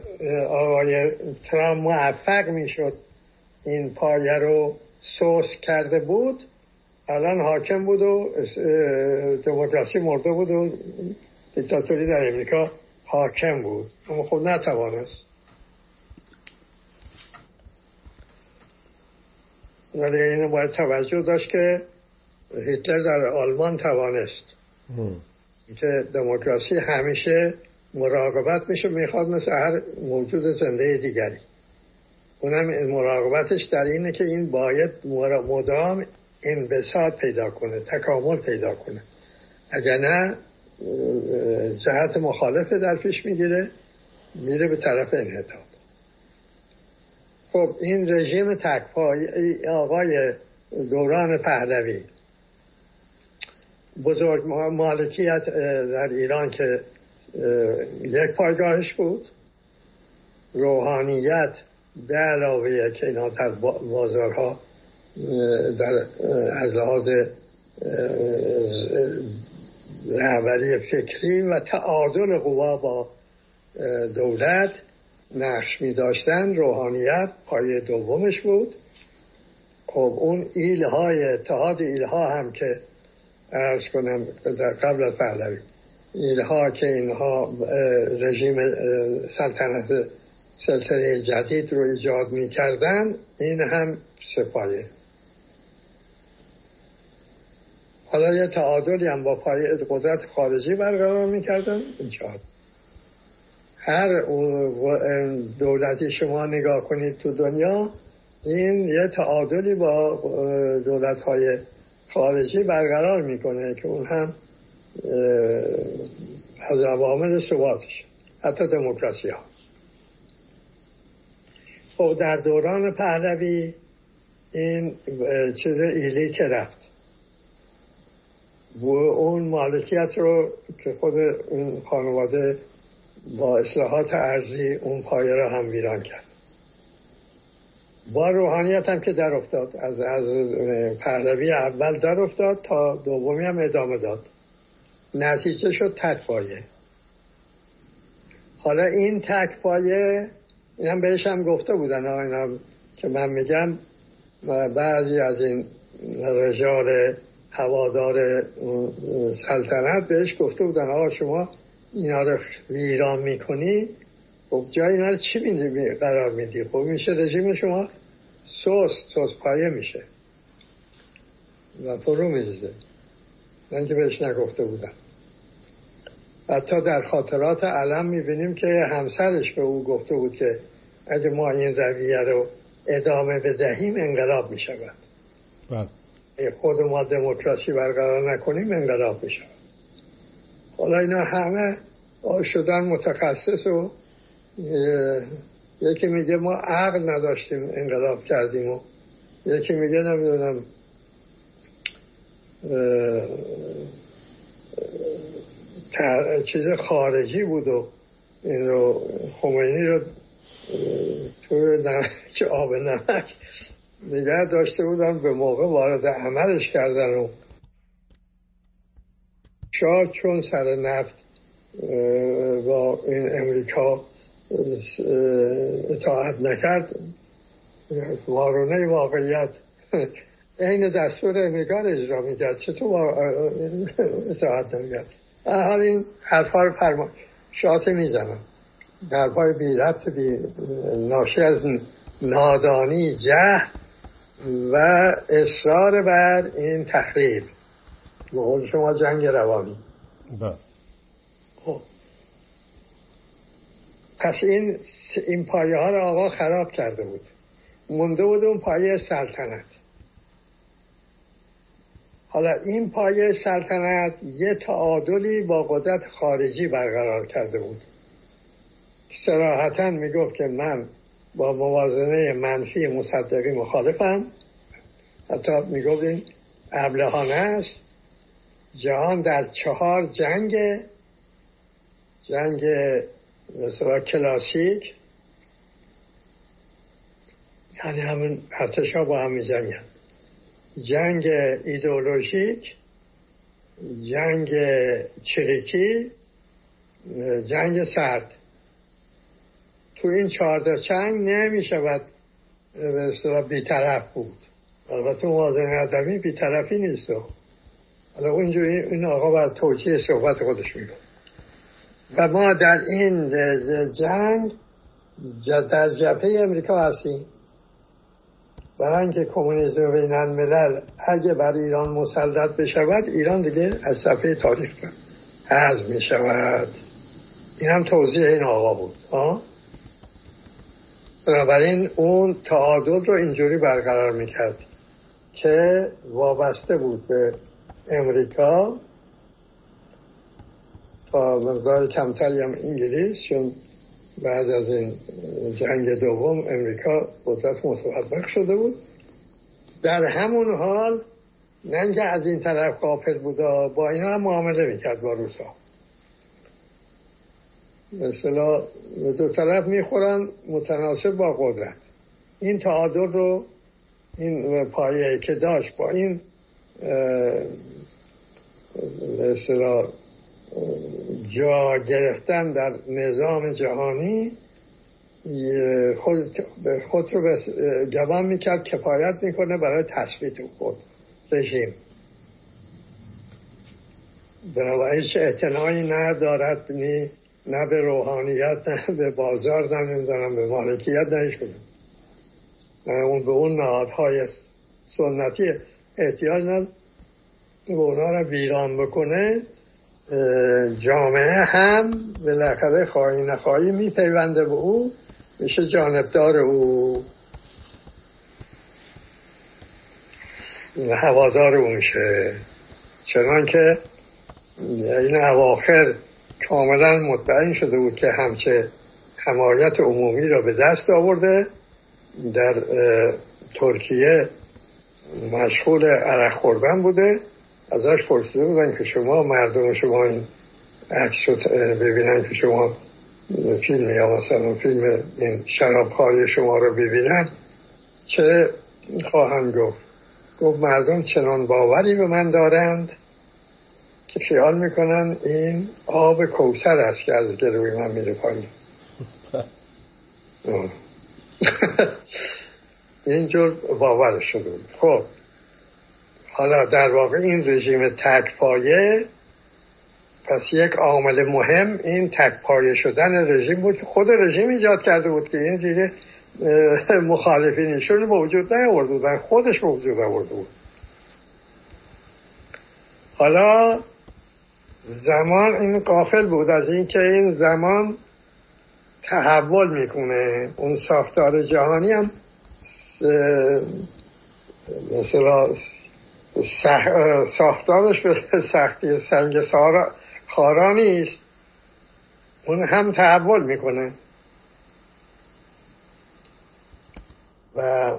آقای ترامپ موفق می‌شد این پایه رو سوس کرده بود الان حاکم بود و دموکراسی مرده بود و دیکتاتوری در امریکا حاکم بود. اما خود نتوانست. ولی اینو باید توجه داشت که هیتلر در آلمان توانست. که دموکراسی همیشه مراقبت میشه می‌خواد مثل هر موجود زنده دیگری. اونم مراقبتش در اینه که این باید مدام انبساط پیدا کنه تکامل پیدا کنه. اگر نه جهت مخالفه در پیش می‌گیره میره به طرف انحطاط. خب این رژیم تکپای آقای دوران پهلوی بزرگ مالکیت در ایران که یک پایگاهش بود. روحانیت به علاوه که اینا در بازارها در از لحاظ رهبری فکری و تعادل قوا با دولت نقش می داشتن روحانیت پای دومش بود. خب اون ایلهای اتحاد ایلها هم که ارز کنم در قبل از پهلوی ایلها که اینها رژیم سلطنت سلسله جدید رو ایجاد می کردن این هم سپایه. حالا یه تعادلی هم با پای قدرت خارجی برقرار می‌کردن. ایجاد هر دولتی شما نگاه کنید تو دنیا این یه تعادلی با دولت های خارجی برقرار می‌کنه که اون هم از عوامل ثباتش حتی دموکراسی ها خب در دوران پهلوی این چیز ایلی که رفت. اون مالکیت رو که خود اون خانواده با اصلاحات ارزی اون پایه رو هم ویران کرد. با روحانیت هم که در افتاد از, از پهلوی اول در افتاد تا دومی هم ادامه داد. نتیجه شد تک پایه. حالا این تک پایه این هم بهش هم گفته بودن اینا که من میگم بعضی از این رجال هوادار سلطنت بهش گفته بودن آقا شما اینا رو ویران می‌کنی؟ خب جای اینا چی میدی؟ قرار میدی؟ خب میشه رژیم شما؟ سوس سوس پایه میشه. و فرو میریزه. من که بهش نگفته بودم. حتی در خاطرات علم می‌بینیم که همسرش به او گفته بود که اگه ما این رویه رو ادامه بدهیم انقلاب می‌شود. بله. خود ما دموکراسی برقرار نکنیم انقلاب بشه حالا اینا همه شدن متخصص و یکی میگه ما عقل نداشتیم انقلاب کردیم و یکی میگه نمی‌دونم چیز خارجی بود و این رو خمینی رو تو چه آب نمک نگه داشته بودن به موقع وارد عملش کردن و شاه چون سر نفت با این امریکا اطاعت نکرد وارونه واقعیت این دستور امریکا اجرا می‌کرد. چطور اطاعت نمی‌کرد؟ حال این حرفا رو فرما شاته می‌زنم. حرفای بی ربط بی ناشی از نادانی جه و اصرار بر این تخریب. به شما جنگ روانی. بله. خب. پس این این پایه ها رو آقا خراب کرده بود. مونده بود اون پایه سلطنت. حالا این پایه سلطنت یه تعادلی با قدرت خارجی برقرار کرده بود. سراحتا می‌گفت که من با موازنه منفی مصدقی مخالفم. حتی می‌گفت این ابلهانه است. جهان در چهار جنگ جنگ مثلا کلاسیک. یعنی همون ارتشا با هم میجنگن. جنگ ایدئولوژیک جنگ چریکی جنگ سرد. تو این چهارده چنگ نمی شود به اصطلاح بیطرف بود. البته موازنه ادبی بیطرفی نیست. حالا اونجوری این آقا بر توجیه صحبت خودش میگه و ما در این جنگ در جبهه امریکا هستیم. برای اینکه کمونیسم بین الملل اگه بر ایران مسلط بشود ایران دیگه از صفحه تاریخ حذف می شود این هم توضیح این آقا بود. ها بنابراین اون تعادل رو اینجوری برقرار می‌کرد که وابسته بود به امریکا. تا مقدار کمتری هم انگلیس چون بعد از این جنگ دوم امریکا قدرت متوفق شده بود. در همون حال نه که از این طرف قافل بودا با اینا هم معامله می‌کرد با روسا مثلا دو طرف می‌خورن متناسب با قدرت. این تعادل رو این پایه که داشت با این مثلا جا گرفتن در نظام جهانی خود, خود رو جوان می‌کرد کفایت می‌کنه برای تثبیت خود رژیم. بنابراین هیچ اعتنایی ندارد نی نه به روحانیت نه به بازار نه به مالکیت نه نه اون به اون نهادهای سنتی احتیاج نداره به اونا رو ویران بکنه جامعه هم بالاخره خواهی نخواهی میپیونده به او میشه جانبدار او. هوادار او میشه چنان که این اواخر کاملا مطمئن شده بود که همچه حمایت عمومی را به دست آورده در ترکیه مشغول عرق خوردن بوده. ازش پرسیده بودن که شما مردم شما این عکس ببینن که شما فیلم یا مثلا فیلم این شرابخاری شما رو ببینن. چه خواهند گفت؟ گفت مردم چنان باوری به من دارند که خیال می‌کنن این آب کوسر است که از گروی من میره پایین. اینجور باور شده بود. خب. حالا در واقع این رژیم تکپایه پس یک عامل مهم این تکپایه شدن رژیم بود که خود رژیم ایجاد کرده بود که این دیگه مخالفینشون به وجود نیاورده بودن خودش به وجود آورده بود. حالا زمان این قافل بود. از اینکه این زمان تحول می‌کنه. اون ساختار جهانی هم مثلا ساختارش به سختی سنگ خارا نیست. اون هم تحول می‌کنه. و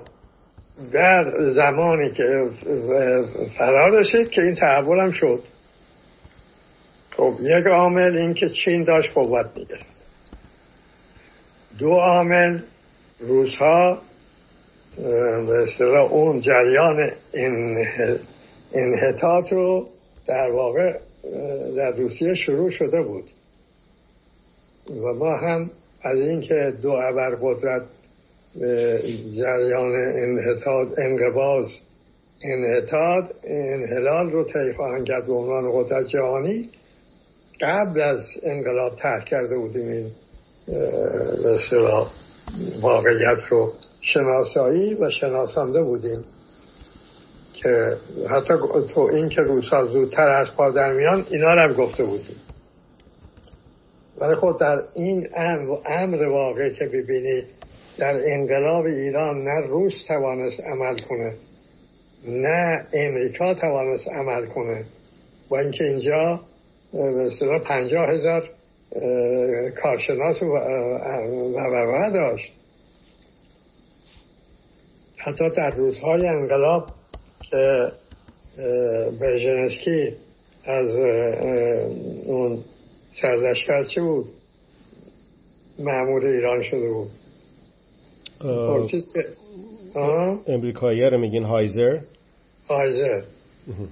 در زمانی که فرا رسید که این تحول هم شد. خب یک عامل این که چین داشت قوت میگه دو عامل روزها به اصطلاح اون جریان انحطاط رو در واقع در روسیه شروع شده بود. و ما هم از اینکه دو ابر قدرت جریان انحطاط انقباز انحطاط انحلال رو طی خواهند کرد به عنوان قدرت جهانی قبل از انقلاب ترک کرده بودیم این واقعیت رو شناسایی و شناسانده بودیم که حتی تو این که روسا زودتر از پا در میان اینا رو هم گفته بودیم. ولی خود در این امر, واقع که ببینی در انقلاب ایران نه روس توانست عمل کنه نه امریکا توانست عمل کنه با اینکه اینجا مثلا پنجاه هزار کارشناس و داشت. حتی در روزهای انقلاب که برژنسکی از اون سرلشکر چه بود؟ معمول ایران شده بود. امریکایی رو میگین هایزر؟ هایزر.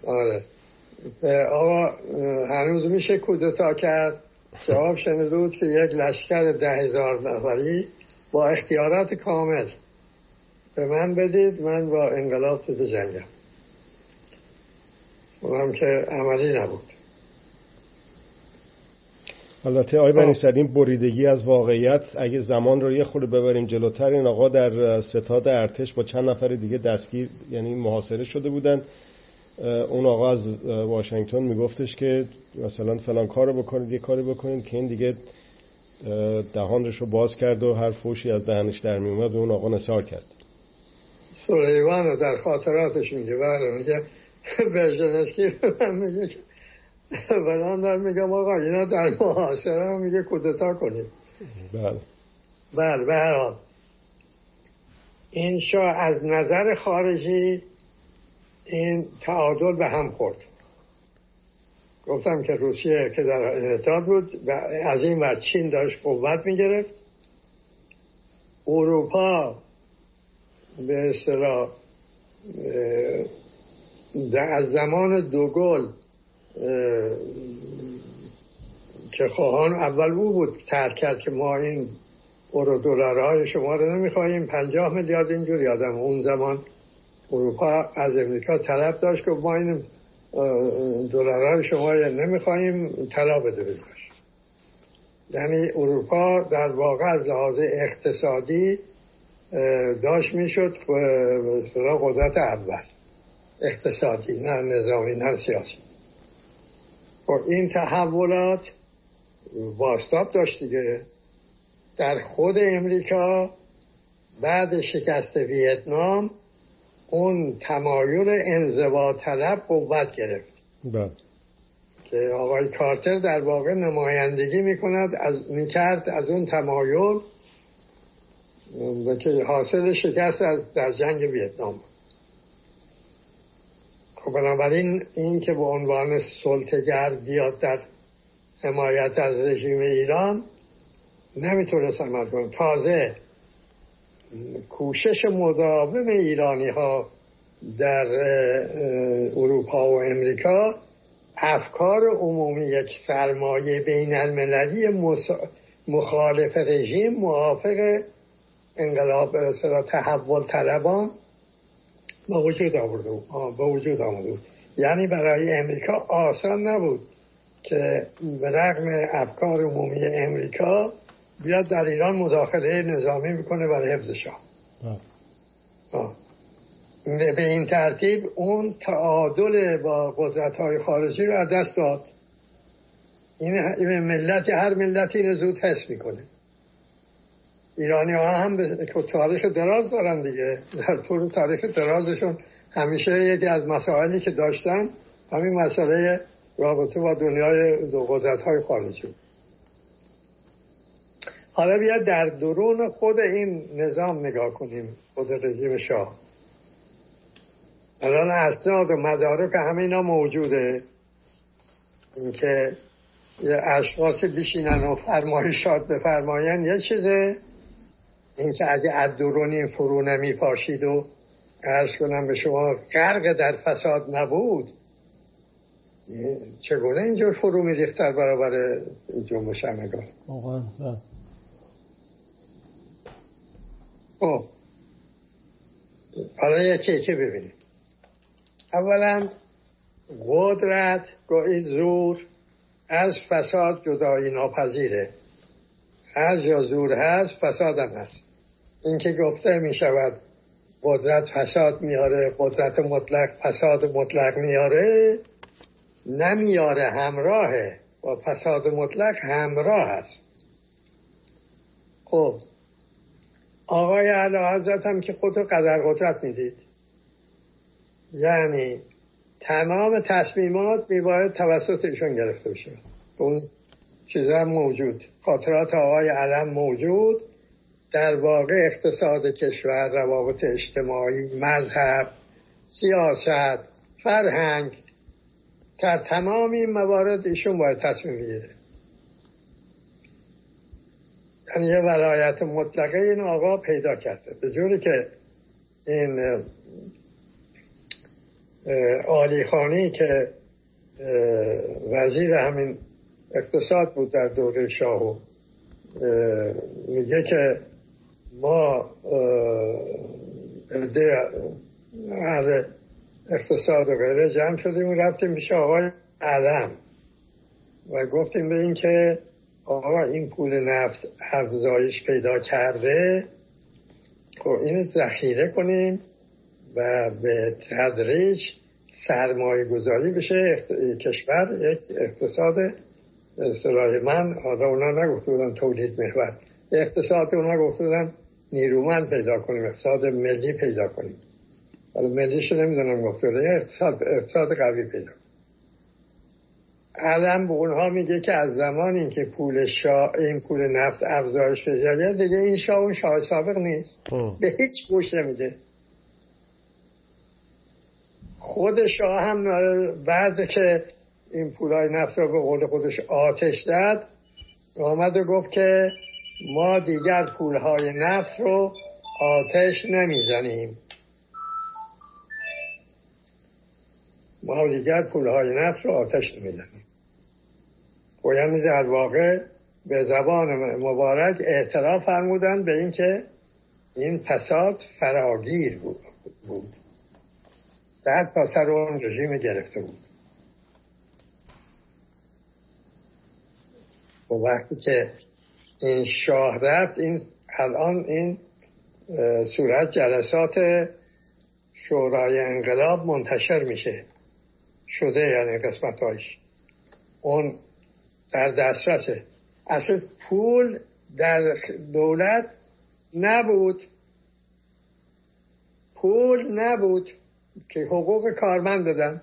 آره. آقا هنوز میشه کودتا کرد؟ جواب شنیده بود که یک لشکر ده هزار نفری با اختیارات کامل به من بدید من با انقلاب ضد جنگم. اونم که عملی نبود. البته آقای بنی خب. این بریدگی از واقعیت اگه زمان رو یه خورده ببریم جلوتر این آقا در ستاد ارتش با چند نفر دیگه دستگیر یعنی محاصره شده بودن. اون آقا از واشنگتن میگفتش که مثلا فلان کارو بکنید یه کاری بکنید که این دیگه دهانش رو باز کرد و هر فوشی از دهنش در میومد و اون آقا نثار کرد. سلیمان رو در خاطراتش میگه. بله میگه برژنسکی میگه بلان در میگم آقا اینا در محاصره میگه کودتا کنید. بله. بله به این شاه از نظر خارجی این تعادل به هم خورد. گفتم که روسیه که در انعطاف بود و از این ور چین داشت قوت می‌گرفت. اروپا به اصطلاح از زمان دوگل که خواهان اول او بود ترک کرد که ما این اورو دلارهای شما رو نمی‌خواهیم. پنجاه میلیارد اینجور یادم اون زمان اروپا از امریکا طلب داشت که ما این دلارهای شما نمی‌خواهیم طلا بده بدهش یعنی اروپا در واقع از لحاظ اقتصادی داشت می‌شد قدرت اول. اقتصادی نه نظامی نه سیاسی. خب این تحولات باستاب داشت دیگه. در خود امریکا بعد شکست ویتنام اون تمایل انزوا طلب قوت گرفت. بله. که آقای کارتر در واقع نمایندگی می‌کند از می‌کرد از اون تمایل که حاصل شکست از در جنگ ویتنام. خب بنابراین این که به عنوان سلطگر بیاد در حمایت از رژیم ایران نمی‌تونست عمل کنه. تازه کوشش مداوم ایرانی ها در اروپا و امریکا افکار عمومی یک سرمایه بین المللی مخالف رژیم موافق انقلاب تحول طلبان به وجود آورده وجود بود. یعنی برای امریکا آسان نبود که به رغم افکار عمومی امریکا بیاد در ایران مداخله نظامی می‌کنه برای حفظ شاه. به این ترتیب اون تعادل با قدرت های خارجی رو از دست داد. این ملت هر ملتی رو زود حس می‌کنه. ایرانی ها هم به تاریخ دراز دارن دیگه. در طور تاریخ درازشون همیشه یکی از مسائلی که داشتن همین مسئله رابطه با دنیای دو قدرت های خارجی. حالا بیا در درون خود این نظام نگاه کنیم خود رژیم شاه. الان اسناد و مدارک همه اینا موجوده. اینکه یه اشخاص بشینن و فرمایشات بفرماین یه چیزه. اینکه اگه از درون این فرو نمی پاشید و ارز کنم به شما غرق در فساد نبود چگونه اینجور فرو میریخت در برابر جنبش همگان خب. حالا یکی یکی ببینیم. اولا قدرت گاهی زور از فساد جدایی ناپذیره. هر جا زور هست فساد هم هست. این که گفته می شود قدرت فساد میاره قدرت مطلق فساد مطلق میاره نمیاره همراهه. با فساد مطلق همراه است. خب آقای علا حضرت هم که خود قدر قدرت می‌دید. یعنی تمام تصمیمات میباید توسط ایشون گرفته بشه. اون چیزا موجود. خاطرات آقای علم موجود. در واقع اقتصاد کشور روابط اجتماعی مذهب سیاست فرهنگ در تمام این موارد ایشون باید تصمیم بگیره. یعنی یه ولایت مطلقه این آقا پیدا کرده. به جوری که این آلی خانی که وزیر همین اقتصاد بود در دوره شاهو میگه که ما اهل اقتصاد و غیره جمع شدیم و رفتیم میشه آقای علم و گفتیم به این که آقا این پول نفت افزایش پیدا کرده. خب این ذخیره کنیم و به تدریج سرمایه گذاری بشه. کشور یک اقتصاد اصطلاح من حالا اونا نگفته بودن تولید محور. اقتصاد اونا گفته بودن نیرومند پیدا کنیم اقتصاد ملی پیدا کنیم. حالا ملیشو نمی‌دونم گفته اقتصاد, اقتصاد قوی پیدا علم به اونها میگه که از زمانی که پول شا... این پول نفت افزایش پیدا دیگه این شاه اون شاه سابق نیست. به هیچ گوش نمیده. خود شاه هم بعد که این پولای نفت رو به قول خودش آتش داد آمد و گفت که ما دیگر پولهای نفت رو آتش نمی‌زنیم. ما دیگر پولهای نفت رو آتش نمی‌زنیم. و یعنی در واقع به زبان مبارک اعتراف فرمودن به اینکه این فساد فراگیر بود. بعد تا سر اون رژیم گرفته بود. و وقتی که این شاه رفت این الان این صورت جلسات شورای انقلاب منتشر میشه. شده یعنی قسمتهایش اون در دسترسه. اصلا پول در دولت نبود. پول نبود که حقوق کارمند دادن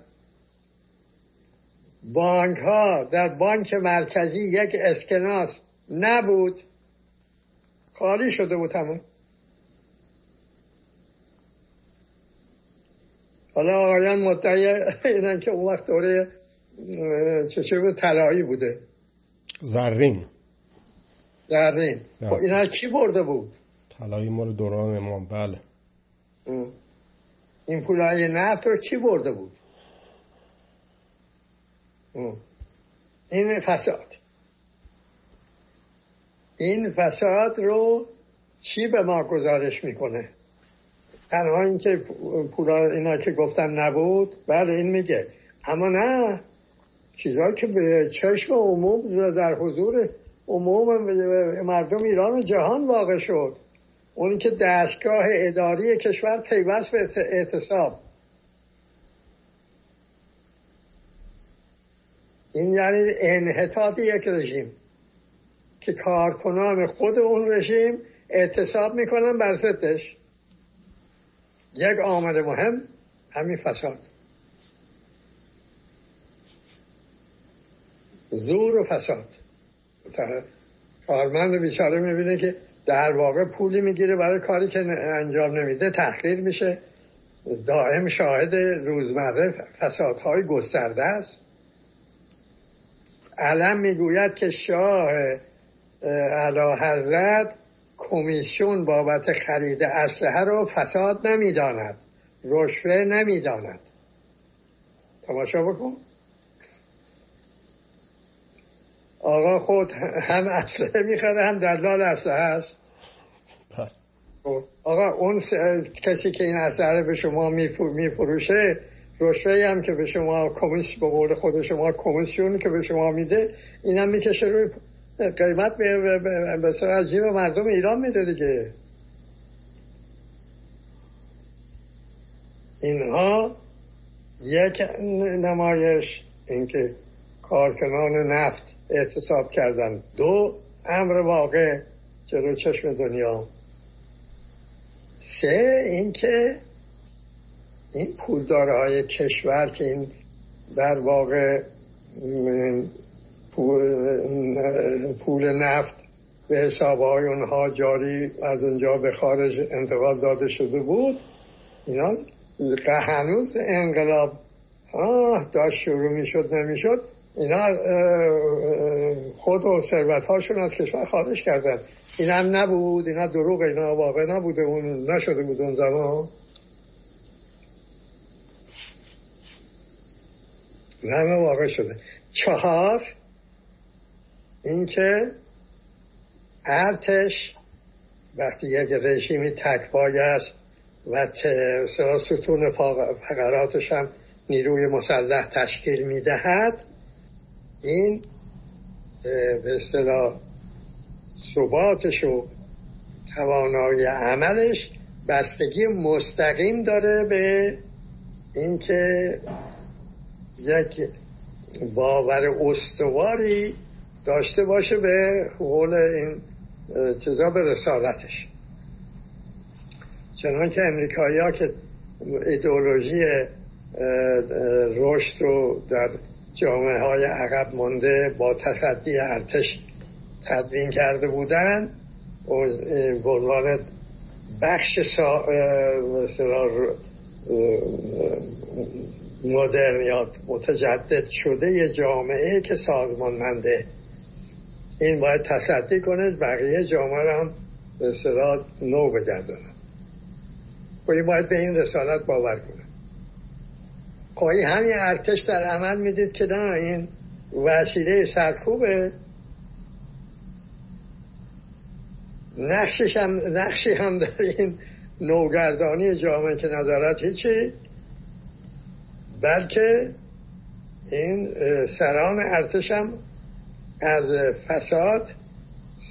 بانک ها در بانک مرکزی یک اسکناس نبود. خالی شده بود همون. حالا آقایان مدعی اینن که اون وقت دوره چه بود؟ طلایی بوده. زرین. زرین. خب اینا کی برده بود؟ طلایی مال دوران امام. بله. این پولای نفت رو کی برده بود؟ این فساد. این فساد رو چی به ما گزارش می‌کنه؟ تنها اینکه پولا اینا که گفتن نبود بله این میگه. اما نه. چیزهایی که به چشم عموم در حضور عموم مردم ایران و جهان واقع شد. اونی که دستگاه اداری کشور پیوست به اعتصاب. این یعنی انحطاط یک رژیم که کارکنان خود اون رژیم اعتصاب می‌کنن بر ضدش. یک آمد مهم همین فساد. زور و فساد. کارمند بیچاره می‌بینه که در واقع پولی می‌گیره برای کاری که انجام نمیده تحقیر میشه. دائم شاهد روزمره فسادهای گسترده است. علم می‌گوید که شاه علا حضرت کمیسیون بابت خرید اسلحه رو فساد نمی‌داند رشوه نمی‌داند. تماشا بکن. آقا خود هم اسلحه می‌خره هم دلال اسلحه هست. خب، آقا اون کسی که این اسلحه به شما میفروشه رشوه هم که به شما کمیس به قول خود شما کمیسیون که به شما میده اینم می‌کشه روی قیمت به سر از جیب مردم ایران میده دیگه اینها یک نمایش اینکه کارکنان نفت اعتصاب کردن. دو امر واقع جلو چشم دنیا. سه اینکه این پولداره کشور که این در واقع پول نفت به حساب های اونها جاری از اونجا به خارج انتقال داده شده بود اینا هنوز انقلاب داشت شروع می شد نمی شد اینا خود و ثروت هاشون از کشور خارج کردن. این هم نبود اینا دروغ اینا واقع نبوده اون نشده بود اون زمان. همه واقع شده. چهار اینکه ارتش وقتی یک رژیمی تکبای است و ستون فقراتش هم نیروی مسلح تشکیل می‌دهد این به اصطلاح ثباتش و توانایی عملش بستگی مستقیم داره به اینکه یک باور استواری داشته باشه به قول این چیزا به رسالتش. چنان که امریکایی که ایدئولوژی رشد رو در جامعه های عقب مونده با تصدی ارتش تدوین کرده بودن. و عنوان بخش مدرن یا متجدد شده جامعه که سازمانمنده. این باید تصدی کنه بقیه جامعه رو هم به نو بگردونه و این باید به این رسالت باور کنه. خب همین ارتش در عمل می‌دید که نه این وسیله سرکوبه. نقشش هم نقشی هم در این نوگردانی جامعه که ندارد هیچی بلکه این سران ارتش هم از فساد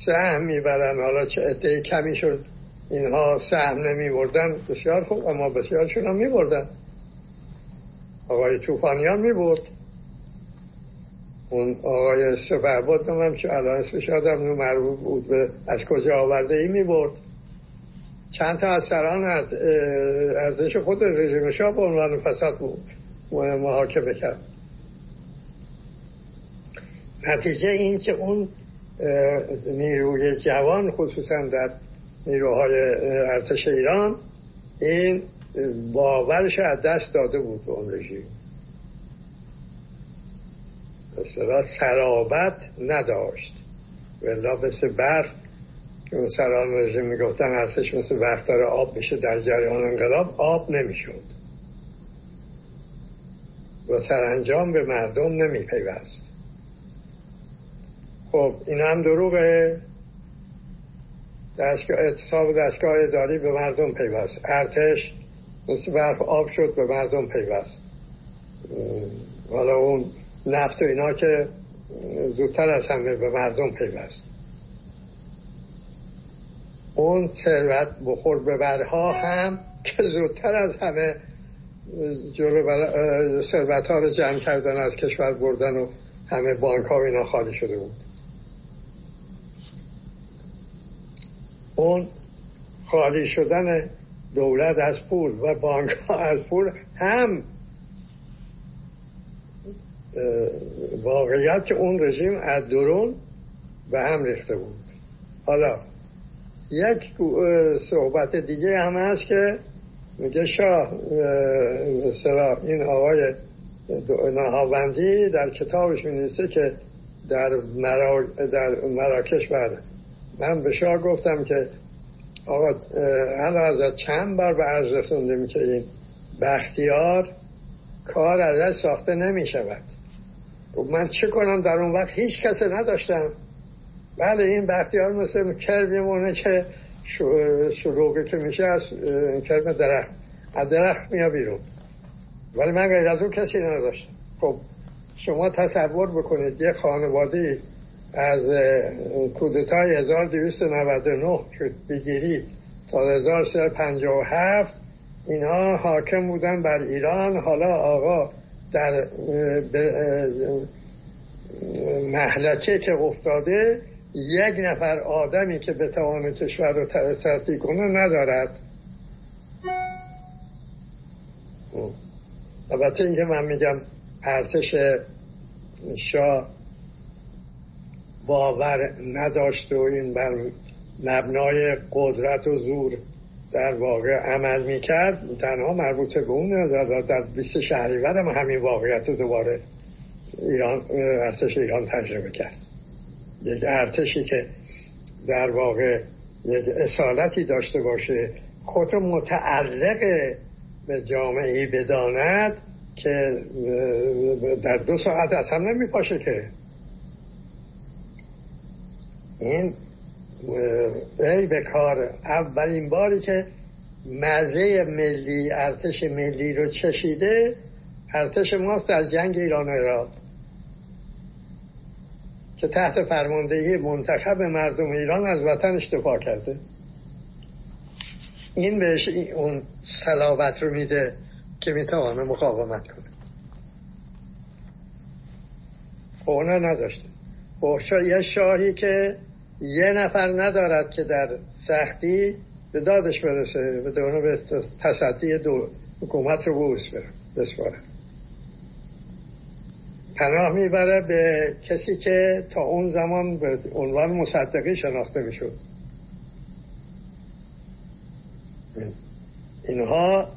سهم می‌برن. حالا چه عده کمی شد اینها سهم نمی بردن بسیار خوب اما بسیارشون هم می بردن آقای توفانیان می برد. اون آقای سفرباد هم که الان اسمش آدم مربوط بود به از کجا آورده ای می برد. چند تا از سران ارزش خود رژیم شاه به عنوان فساد محاکمه کرد. نتیجه این که اون نیروی جوان خصوصا در نیروهای ارتش ایران این باورش از دست داده بود به اون رژیم. اصطلاح سرابت نداشت. ولا مثل برف که اون سران رژیم می‌گفتن ارتش مثل برف داره آب میشه در جریان انقلاب آب نمی‌شد. و سرانجام به مردم نمیپیوست. خب این هم دروغه. دستگاه اتصاب دستگاه اداری به مردم پیوست. ارتش مثل برف آب شد به مردم پیوست. حالا اون نفت و اینا که زودتر از همه به مردم پیوست. اون ثروت بخور برها هم که زودتر از همه جلو ثروت ها رو جمع کردن از کشور بردن و همه بانک ها اینا خالی شده بود. اون خالی شدن دولت از پول و بانک ها از پول هم واقعیت که اون رژیم از درون به هم ریخته بود. حالا یک صحبت دیگه هم هست که میگه شاه این آقای نهاوندی در کتابش می که در, مرا... در مراکش بعد من به شاه گفتم که آقا حالا از چند بار به عرض رسوندیم که این بختیار کار ازش ساخته نمی شود خب من چه کنم؟ در اون وقت هیچ کسی نداشتم. بله این بختیار مثل مونه که شروعه که میشه از کرم درخت از درخت میاد بیرون. ولی من غیر از اون کسی نداشتم. خب شما تصور بکنید یه خانواده از کودتای 1299 که بگیری تا 1357 اینها حاکم بودن بر ایران. حالا آقا در محلکه که افتاده یک نفر آدمی که بتوانه کشور رو ترقی کنه ندارد. البته اینکه من میگم ارتش شاه باور نداشت و این بر مبنای قدرت و زور در واقع عمل می‌کرد. تنها مربوط به اون در 20 شهریور هم همین واقعیت رو دوباره ایران ارتش ایران تجربه کرد. یک ارتشی که در واقع یک اصالتی داشته باشه. خود متعلق به جامعه بداند که در دو ساعت از هم نمی پاشه که این ای به کار اولین باری که مزه ملی ارتش ملی رو چشیده ارتش ماست در جنگ ایران و عراق. که تحت فرماندهی منتخب مردم ایران از وطنش دفاع کرده. این بهش اون صلابت رو میده که می‌توانه مقاومت کنه. اونا نداشته. خب یه شاهی که یه نفر ندارد که در سختی به دادش برسه به به تصدی دو حکومت رو بوس بسپاره. پناه می‌بره به کسی که تا اون زمان به عنوان مصدقی شناخته می‌شد. اینها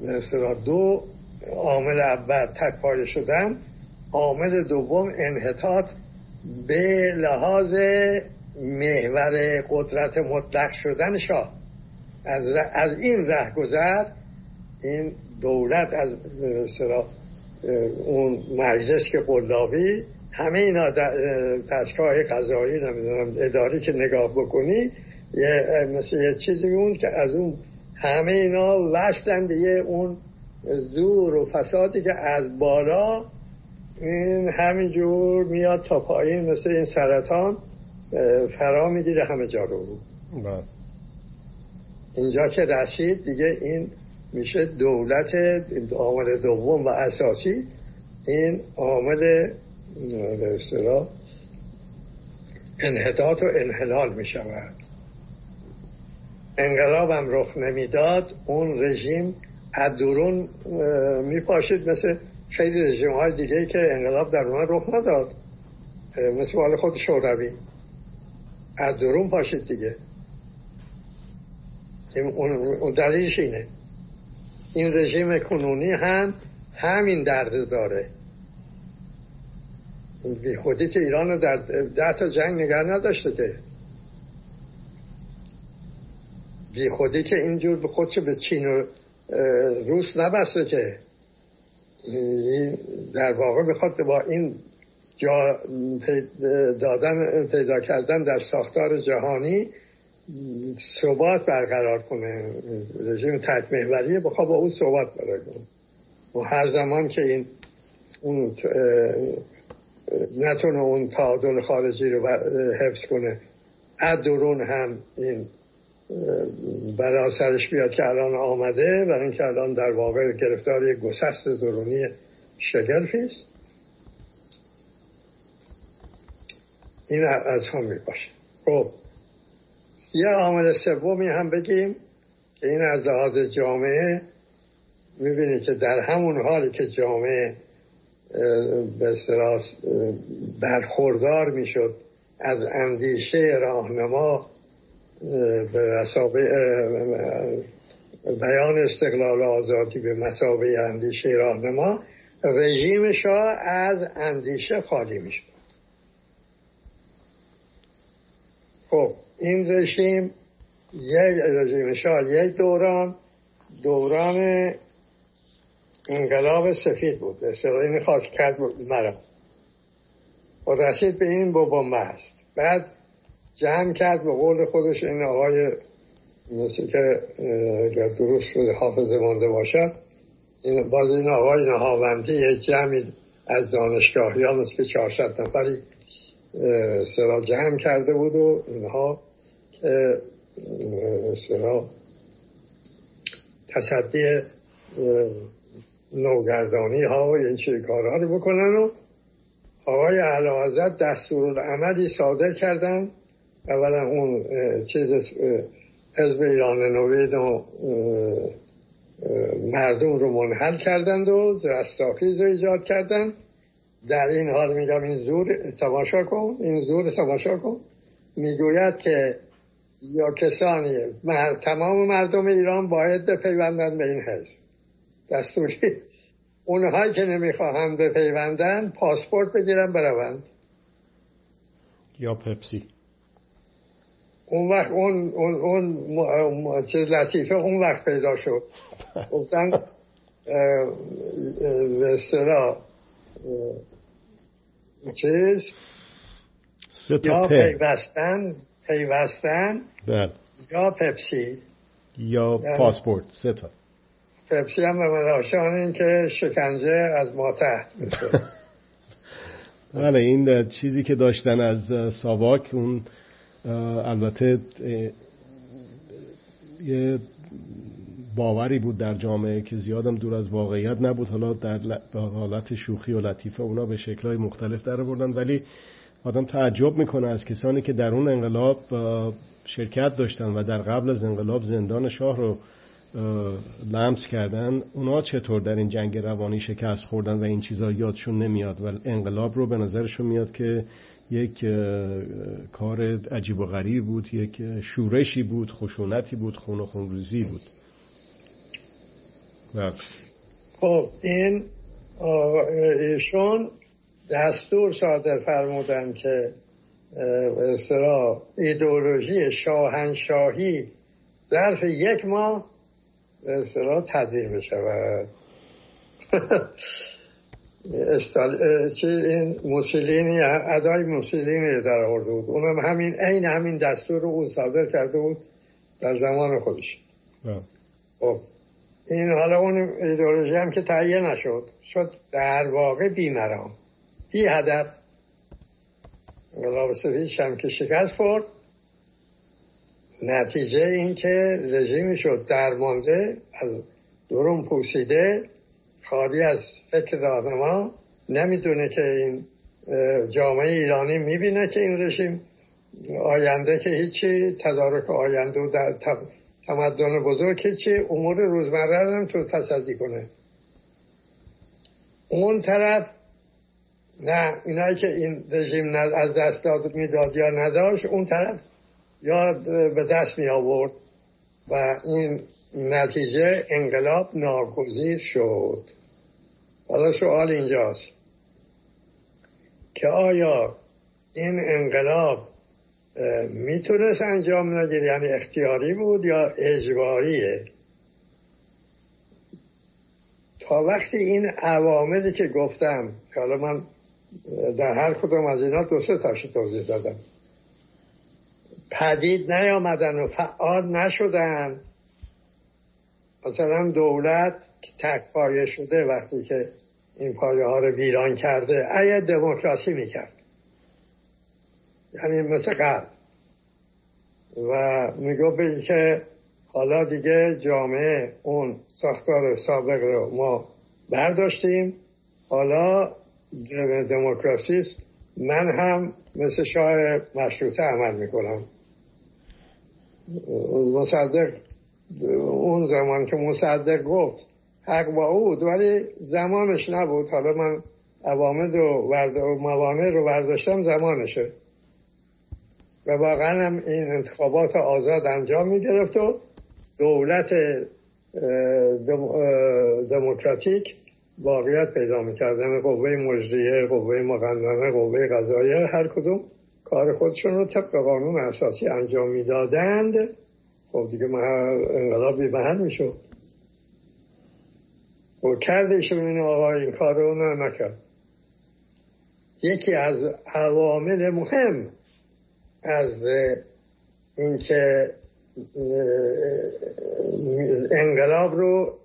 مثلا دو عامل اول تکپایه شدن عامل دوم انحطاط به لحاظ محور قدرت مطلق شدن شاه. از, از این ره گذر این دولت از سرا اون مجلس که قلابی همه اینا دستگاه قضایی نمی‌دونم اداری که نگاه بکنی یه مثل یه چیزی اون که از اون همه اینا وشتن به اون زور و فسادی که از بالا این همینجور میاد تا پایین مثل این سرطان فرا می‌گیره همه جا رو. بله. اینجا که رسید دیگه این میشه دولت عامل دوم و اساسی. این عامل به انحطاط و انحلال می شود انقلاب هم رخ نمی‌داد اون رژیم از درون می پاشید مثل خیلی رژیم های دیگه که انقلاب در اون رخ نداد. مثل حال خود شوروی. از درون پاشید دیگه. اون دلیلش اینه. این رژیم کنونی هم همین درد داره. بی خودی که ایران رو در ده تا جنگ نگه نداشته که. بی خودی که اینجور به خودش به چین و روس نبسته که. در واقع بخواد با این جا دادن پیدا کردن در ساختار جهانی ثبات برقرار کنه. رژیم تک محوریه بخواد با اون ثبات برقرار و هر زمان که این اون نتونه اون تعادل خارجی رو حفظ کنه از درون هم این برای سرش بیاد که الان آمده برای اینکه الان در واقع گرفتار یک گسست درونی شگرفی است. این از هم می باشه خب یه عامل سومی هم بگیم که این از لحاظ جامعه می‌بینید که در همون حالی که جامعه به سراس برخوردار می‌شد از اندیشه راهنما به بیان استقلال آزادی به مسابه اندیشه راهنما رژیم شاه از اندیشه خالی می‌شد. خب این رژیم یک رژیم شاه یک دوران دوران انقلاب سفید بود. این خاک کرد مرا و رسید به این بابا است بعد جمع کرد به قول خودش این آقای مثل که اگر درست شده حافظه مانده باشد. این باز این آقای نهاوندی یه جمعی از دانشگاهی ها مثل که چهارصد نفری سرا جمع کرده بود و اینها که سرا تصدی نوگردانی ها و این چه کارها رو بکنن و آقای علازت دستور عملی صادر کردن. اولا اون چیز حزب ایران نوید و مردم رو منحل کردند و رستاخیز رو ایجاد کردند. در این حال میگم این زور تماشا کن این زور تماشا کن. می‌گوید که یا کسانی تمام مردم ایران باید بپیوندند به این حزب. دستوری. اونهایی که نمی‌خواهند بپیوندن پاسپورت بگیرن بروند. یا پپسی. اون وقت اون اون اون چیز لطیفه اون وقت پیدا شد. گفتن به چیز؟ یا پیوستن پیوستن بله. یا پپسی. یا یعنی پاسپورت سه تا. پپسی هم به من این که شکنجه از ما تحت بله این چیزی که داشتن از ساواک اون البته یه باوری بود در جامعه که زیادم دور از واقعیت نبود. حالا در حالت شوخی و لطیفه اونا به شکلهای مختلف در بردن ولی آدم تعجب می‌کنه از کسانی که در اون انقلاب شرکت داشتن و در قبل از انقلاب زندان شاه رو لمس کردن. اونا چطور در این جنگ روانی شکست خوردن و این چیزا یادشون نمیاد و انقلاب رو به نظرشون میاد که یک کار عجیب و غریب بود یک شورشی بود خشونتی بود خون و خونروزی بود بله. خب این ایشون دستور صادر فرمودن که اصطلاح ایدئولوژی شاهنشاهی ظرف یک ماه اصطلاح تدوین بشود استال... این موسولینی ادای موسولینی در آورده بود. اونم همین عین همین دستور رو اون صادر کرده بود در زمان خودش. خب. این حالا اون ایدئولوژی هم که تهیه نشد شد در واقع بیمران. بی هدف. انقلاب سفیدش هم که شکست خورد. نتیجه این که رژیم شد درمانده از درون پوسیده خالی از فکر راهنما نمی‌دونه که این جامعه ایرانی می‌بینه که این رژیم آینده که هیچی تدارک آینده و در تمدن بزرگ هیچی امور روزمره هم تو تصدی کنه. اون طرف نه اینایی که این رژیم از دست داد می‌داد یا نداشت اون طرف یا به دست می آورد و این نتیجه انقلاب ناگزیر شد. حالا سوال اینجاست. که آیا این انقلاب می‌تونست انجام نگیره؟ یعنی اختیاری بود یا اجباریه؟ تا وقتی این عواملی که گفتم که حالا من در هر کدوم از اینا دو سه تاشو توضیح دادم پدید نیامدن و فعال نشدن. مثلا دولت تک پایه شده وقتی که این پایه ها رو ویران کرده اگه دموکراسی می‌کرد. یعنی مثل قبل. و میگو که حالا دیگه جامعه اون ساختار سابق رو ما برداشتیم. حالا دموکراسی من هم مثل شاه مشروطه عمل می‌کنم. مصدق اون زمان که مصدق گفت حق با بود ولی زمانش نبود. حالا من عوامد و موانع رو برداشتم زمانشه. و واقعا هم این انتخابات آزاد انجام می گرفت و دولت دموکراتیک واقعیت پیدا می‌کردن قوه مجریه قوه مقننه قوه قضاییه هر کدوم کار خودشون رو طبق قانون اساسی انجام می‌دادند. خب دیگه انقلاب بی محل می‌شد. و کردش این آقا این کار رو نکرد. یکی از عوامل مهم از اینکه انقلاب رو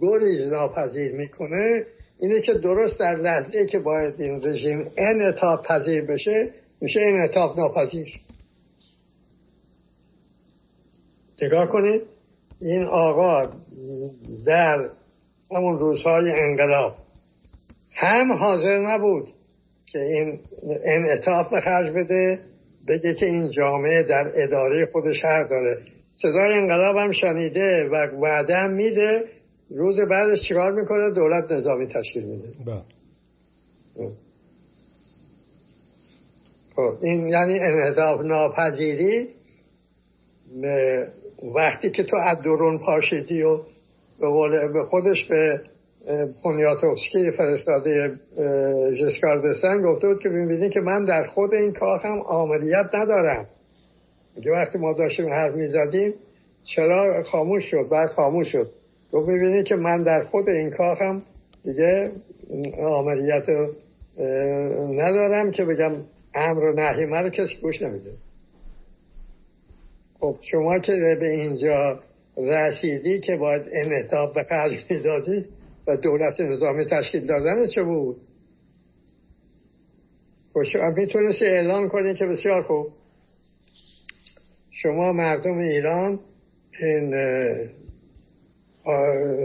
گریز ناپذیر می‌کنه اینه که درست در لحظه که باید این رژیم انعطاف پذیر بشه میشه انعطاف ناپذیر. نگاه کنید این آقا در همون روزهای انقلاب هم حاضر نبود که این انعطاف به خرج بده بگه که این جامعه در اداره خودش هر داره. صدای انقلاب هم شنیده و وعده هم میده. روز بعدش چیکار می‌کنه؟ دولت نظامی تشکیل میده. بله. خب این یعنی انعطاف ناپذیری وقتی که تو از درون پاشیدی و به خودش به پونیاتوفسکی فرستاده جسکار دستن گفته بود که ببینید که من در خود این کاخم آمریت ندارم. که وقتی ما داشتیم حرف می‌زدیم چرا خاموش شد؟ بعد خاموش شد. گفت ببینید که من در خود این کاخم دیگه آمریت ندارم که بگم امر و نهی من رو کسی گوش نمیده. خب شما که به اینجا رسیدی که باید انعطاف به خرج می‌دادی و دولت نظامی تشکیل دادن چه بود؟ خب می‌تونستی اعلان کنی که بسیار خوب. شما مردم ایران این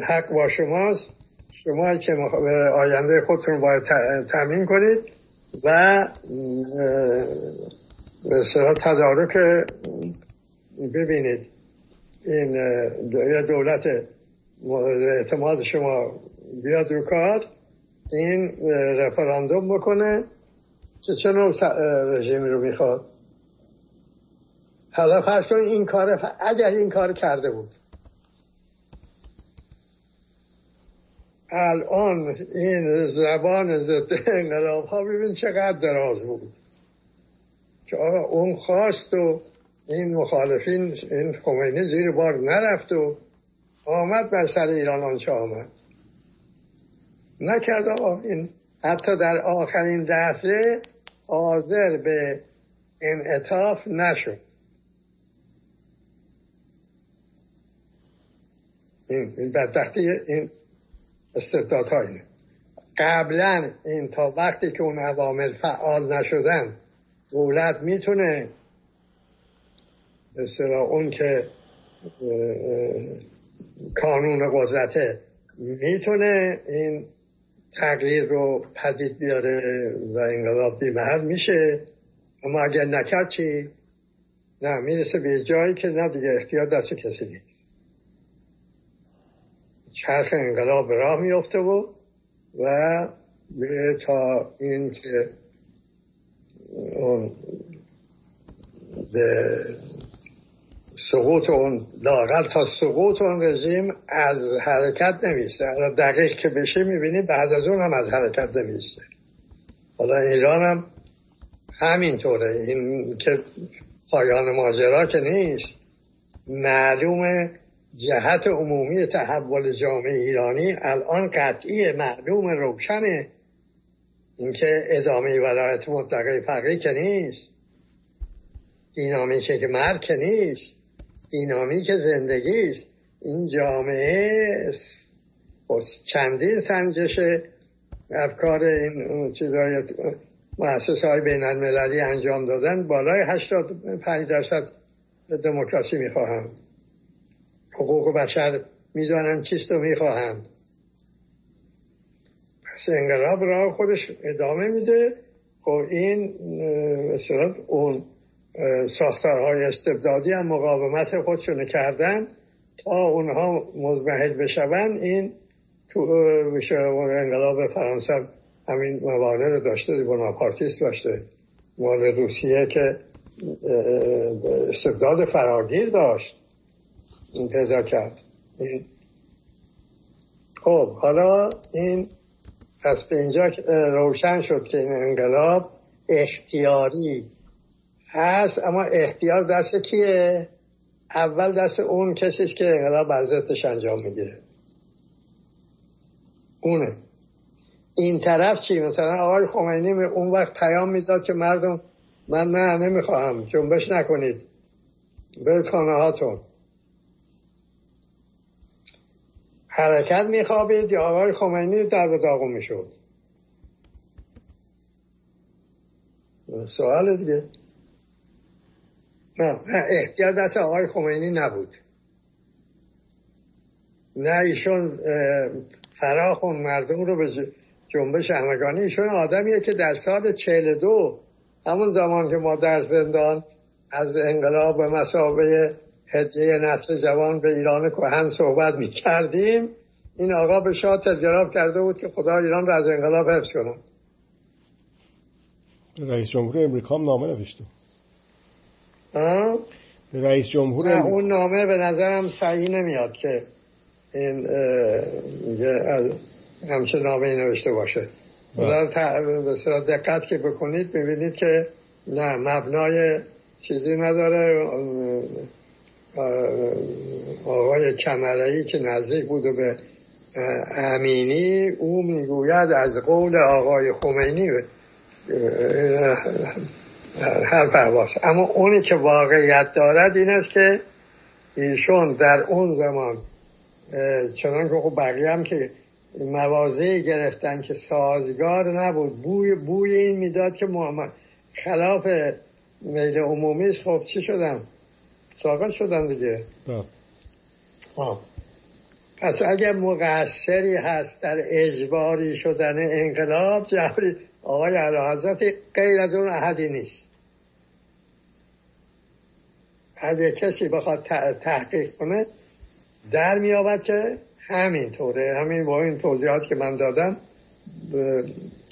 حق با شماست. شما که آینده خودتون باید تامین کنید و به تدارک ببینید این دولت اعتماد شما بیاد رو کار این رفراندوم بکنه که چه نوع رژیمی رو می‌خواد. حالا فرض کنید این کار اگر این کار کرده بود. الان این زبان ضد انقلاب ها ببین چقدر دراز بود. که اون خواست و این مخالفین این خمینی زیر بار نرفت و آمد بر سر ایران آنچه آمد. نکرد آقا این حتی در آخرین لحظه حاضر به انعطاف نشد. این, این بدبختی این استبداد اینه. قبلا این تا وقتی که اون عوامل فعال نشدن دولت می‌تونه مثلا اون که کانون قدرته می‌تونه این تغییر رو پدید بیاره و انقلاب بیمهر میشه. اما اگر نکرد چی؟ نه می‌رسه به جایی که نه دیگه اختیار دست کسی نیست. چرخ انقلاب راه میفته و و تا این که اون به سقوط اون لاغل تا سقوط اون رژیم از حرکت نمیسته دقیق که بشه می‌بینید بعد از اون هم از حرکت نمیسته حالا ایران هم همینطوره. این که پایان ماجرا که نیست معلوم جهت عمومی تحول جامعه ایرانی الان قطعی معلوم روشنه. اینکه ادامه ولایت مطلقه فقیه که نیست. دینامیکه که مرگ که نیست. که زندگی است این جامعه چندین سنجش افکار این چیزای محسوس های بین المللی انجام دادن بالای 85 درصد دموکراسی می‌خواهند. حقوق بشر می‌دانند چیست و می‌خواهند. پس انقلاب را خودش ادامه میده. خب این مثلا اون ساختارهای استبدادی هم مقاومت خودشون کردن تا اونها مزمحل بشون. این تو انقلاب فرانسه همین موانع رو داشته بناپارتیست داشته. مال روسیه که استبداد فراگیر داشت. این پیدا کرد. خب حالا این پس به اینجا روشن شد که این انقلاب اختیاری هست اما اختیار دست کیه؟ اول دست اون کسیش که انقلاب ضدش انجام می‌گیره. اونه. این طرف چی؟ مثلا آقای خمینی اون وقت پیام می‌داد که مردم من نه نمی‌خواهم. جنبش نکنید. برید خانه هاتون. حرکت میخوابید یا آقای خمینی در به داغو می‌شد؟ سوال دیگه. اختیار دست آقای خمینی نبود. نه ایشون فراخون مردم رو به جنبش همگانی ایشون آدمیه که در سال 42 همون زمان که ما در زندان از انقلاب به مسابه هدیه نسل جوان به ایران کهن صحبت می کردیم این آقا به شاه تجراب کرده بود که خدا ایران را از انقلاب حفظ کنه. رئیس جمهور امریکا هم نامه نوشته. رئیس جمهور اون نامه به نظرم صحیح نمیاد که این همچه نامه نوشته باشه. بسیار دقت که بکنید ببینید که نه مبنای چیزی نداره. آقای کمرایی که نزدیک بود به امینی او می‌گوید از قول آقای خمینی هر پرواز. اما اونی که واقعیت دارد این است که ایشون در اون زمان چنان که خب بقیه هم که موازه گرفتن که سازگار نبود بوی, بوی این می‌داد که محمد خلاف میل عمومیش خب چی شدن؟ ساقط شدن دیگه. آه. پس اگر مقصری هست در اجباری شدن انقلاب جبری آقای علا حضرت غیر از اون احدی نیست. اگه کسی بخواد تحقیق کنه در میابد که همینطوره. همین با این توضیحات که من دادم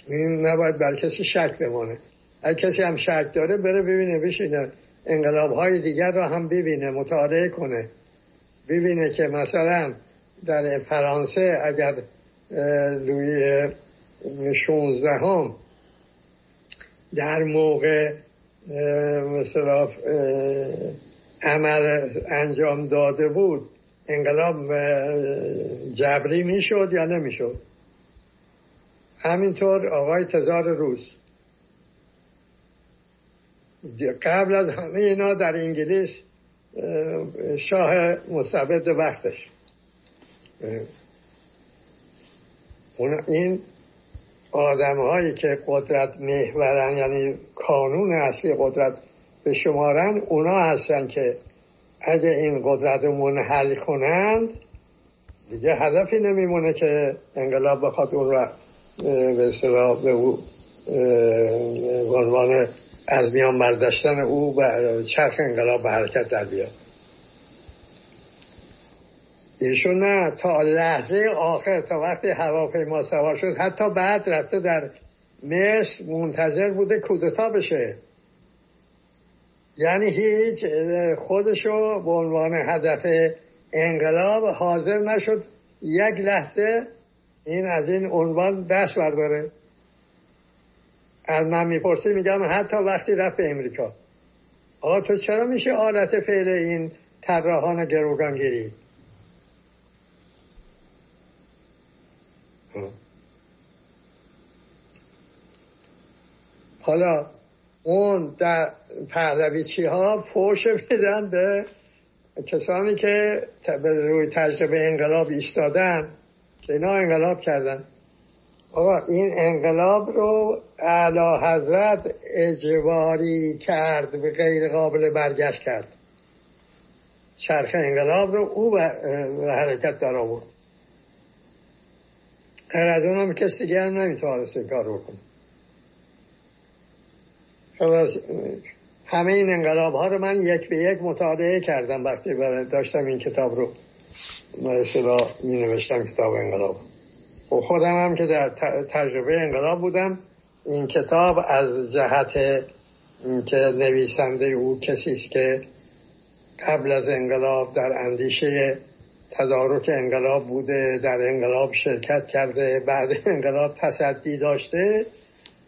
این نباید بر کسی شک بمانه. اگه کسی هم شک داره بره ببینه بشینه. انقلاب های دیگر رو هم ببینه مطالعه کنه. ببینه که مثلا در فرانسه اگر لوی شونزدهم در موقع مثلا عمل انجام داده بود انقلاب جبری می‌شد یا نمی‌شد؟ همینطور آقای تزار روز. قبل از همه اینا در انگلیس شاه مستبد وقتش. این آدم هایی که قدرت محورن یعنی کانون اصلی قدرت به شمارن اونا هستن که اگه این قدرت رو منحل کنند دیگه هدفی نمیمونه که انقلاب بخواد اون رو به اصطلاح به او عنوان از میان برداشتن او و چرخ انقلاب به حرکت در بیاد. ایشون نه تا لحظه آخر تا وقتی هواپیما سوار شد حتی بعد رفته در مصر منتظر بوده کودتا بشه. یعنی هیچ خودشو به عنوان هدف انقلاب حاضر نشد. یک لحظه این از این عنوان دست برداره. از من می‌پرسی میگم حتی وقتی رفت به امریکا. آقا تو چرا میشه آلت فعل این طراحان گروگانگیری؟ حالا اون در پهلویچی ها فوش میدن به کسانی که به روی تجربه انقلاب ایستادن که اینا انقلاب کردن. آقا این انقلاب رو اعلی حضرت اجباری کرد به غیر قابل برگشت کرد. چرخ انقلاب رو او به حرکت در آورد غیر از اونم کسی دیگه هم نمی‌توانست کار رو کنه همه این انقلاب ها رو من یک به یک مطالعه کردم وقتی داشتم این کتاب رو مثلا می نوشتم کتاب انقلاب. و خودم هم که در تجربه انقلاب بودم این کتاب از جهت که نویسنده او کسی است که قبل از انقلاب در اندیشه تدارک انقلاب بوده در انقلاب شرکت کرده بعد انقلاب تصدی داشته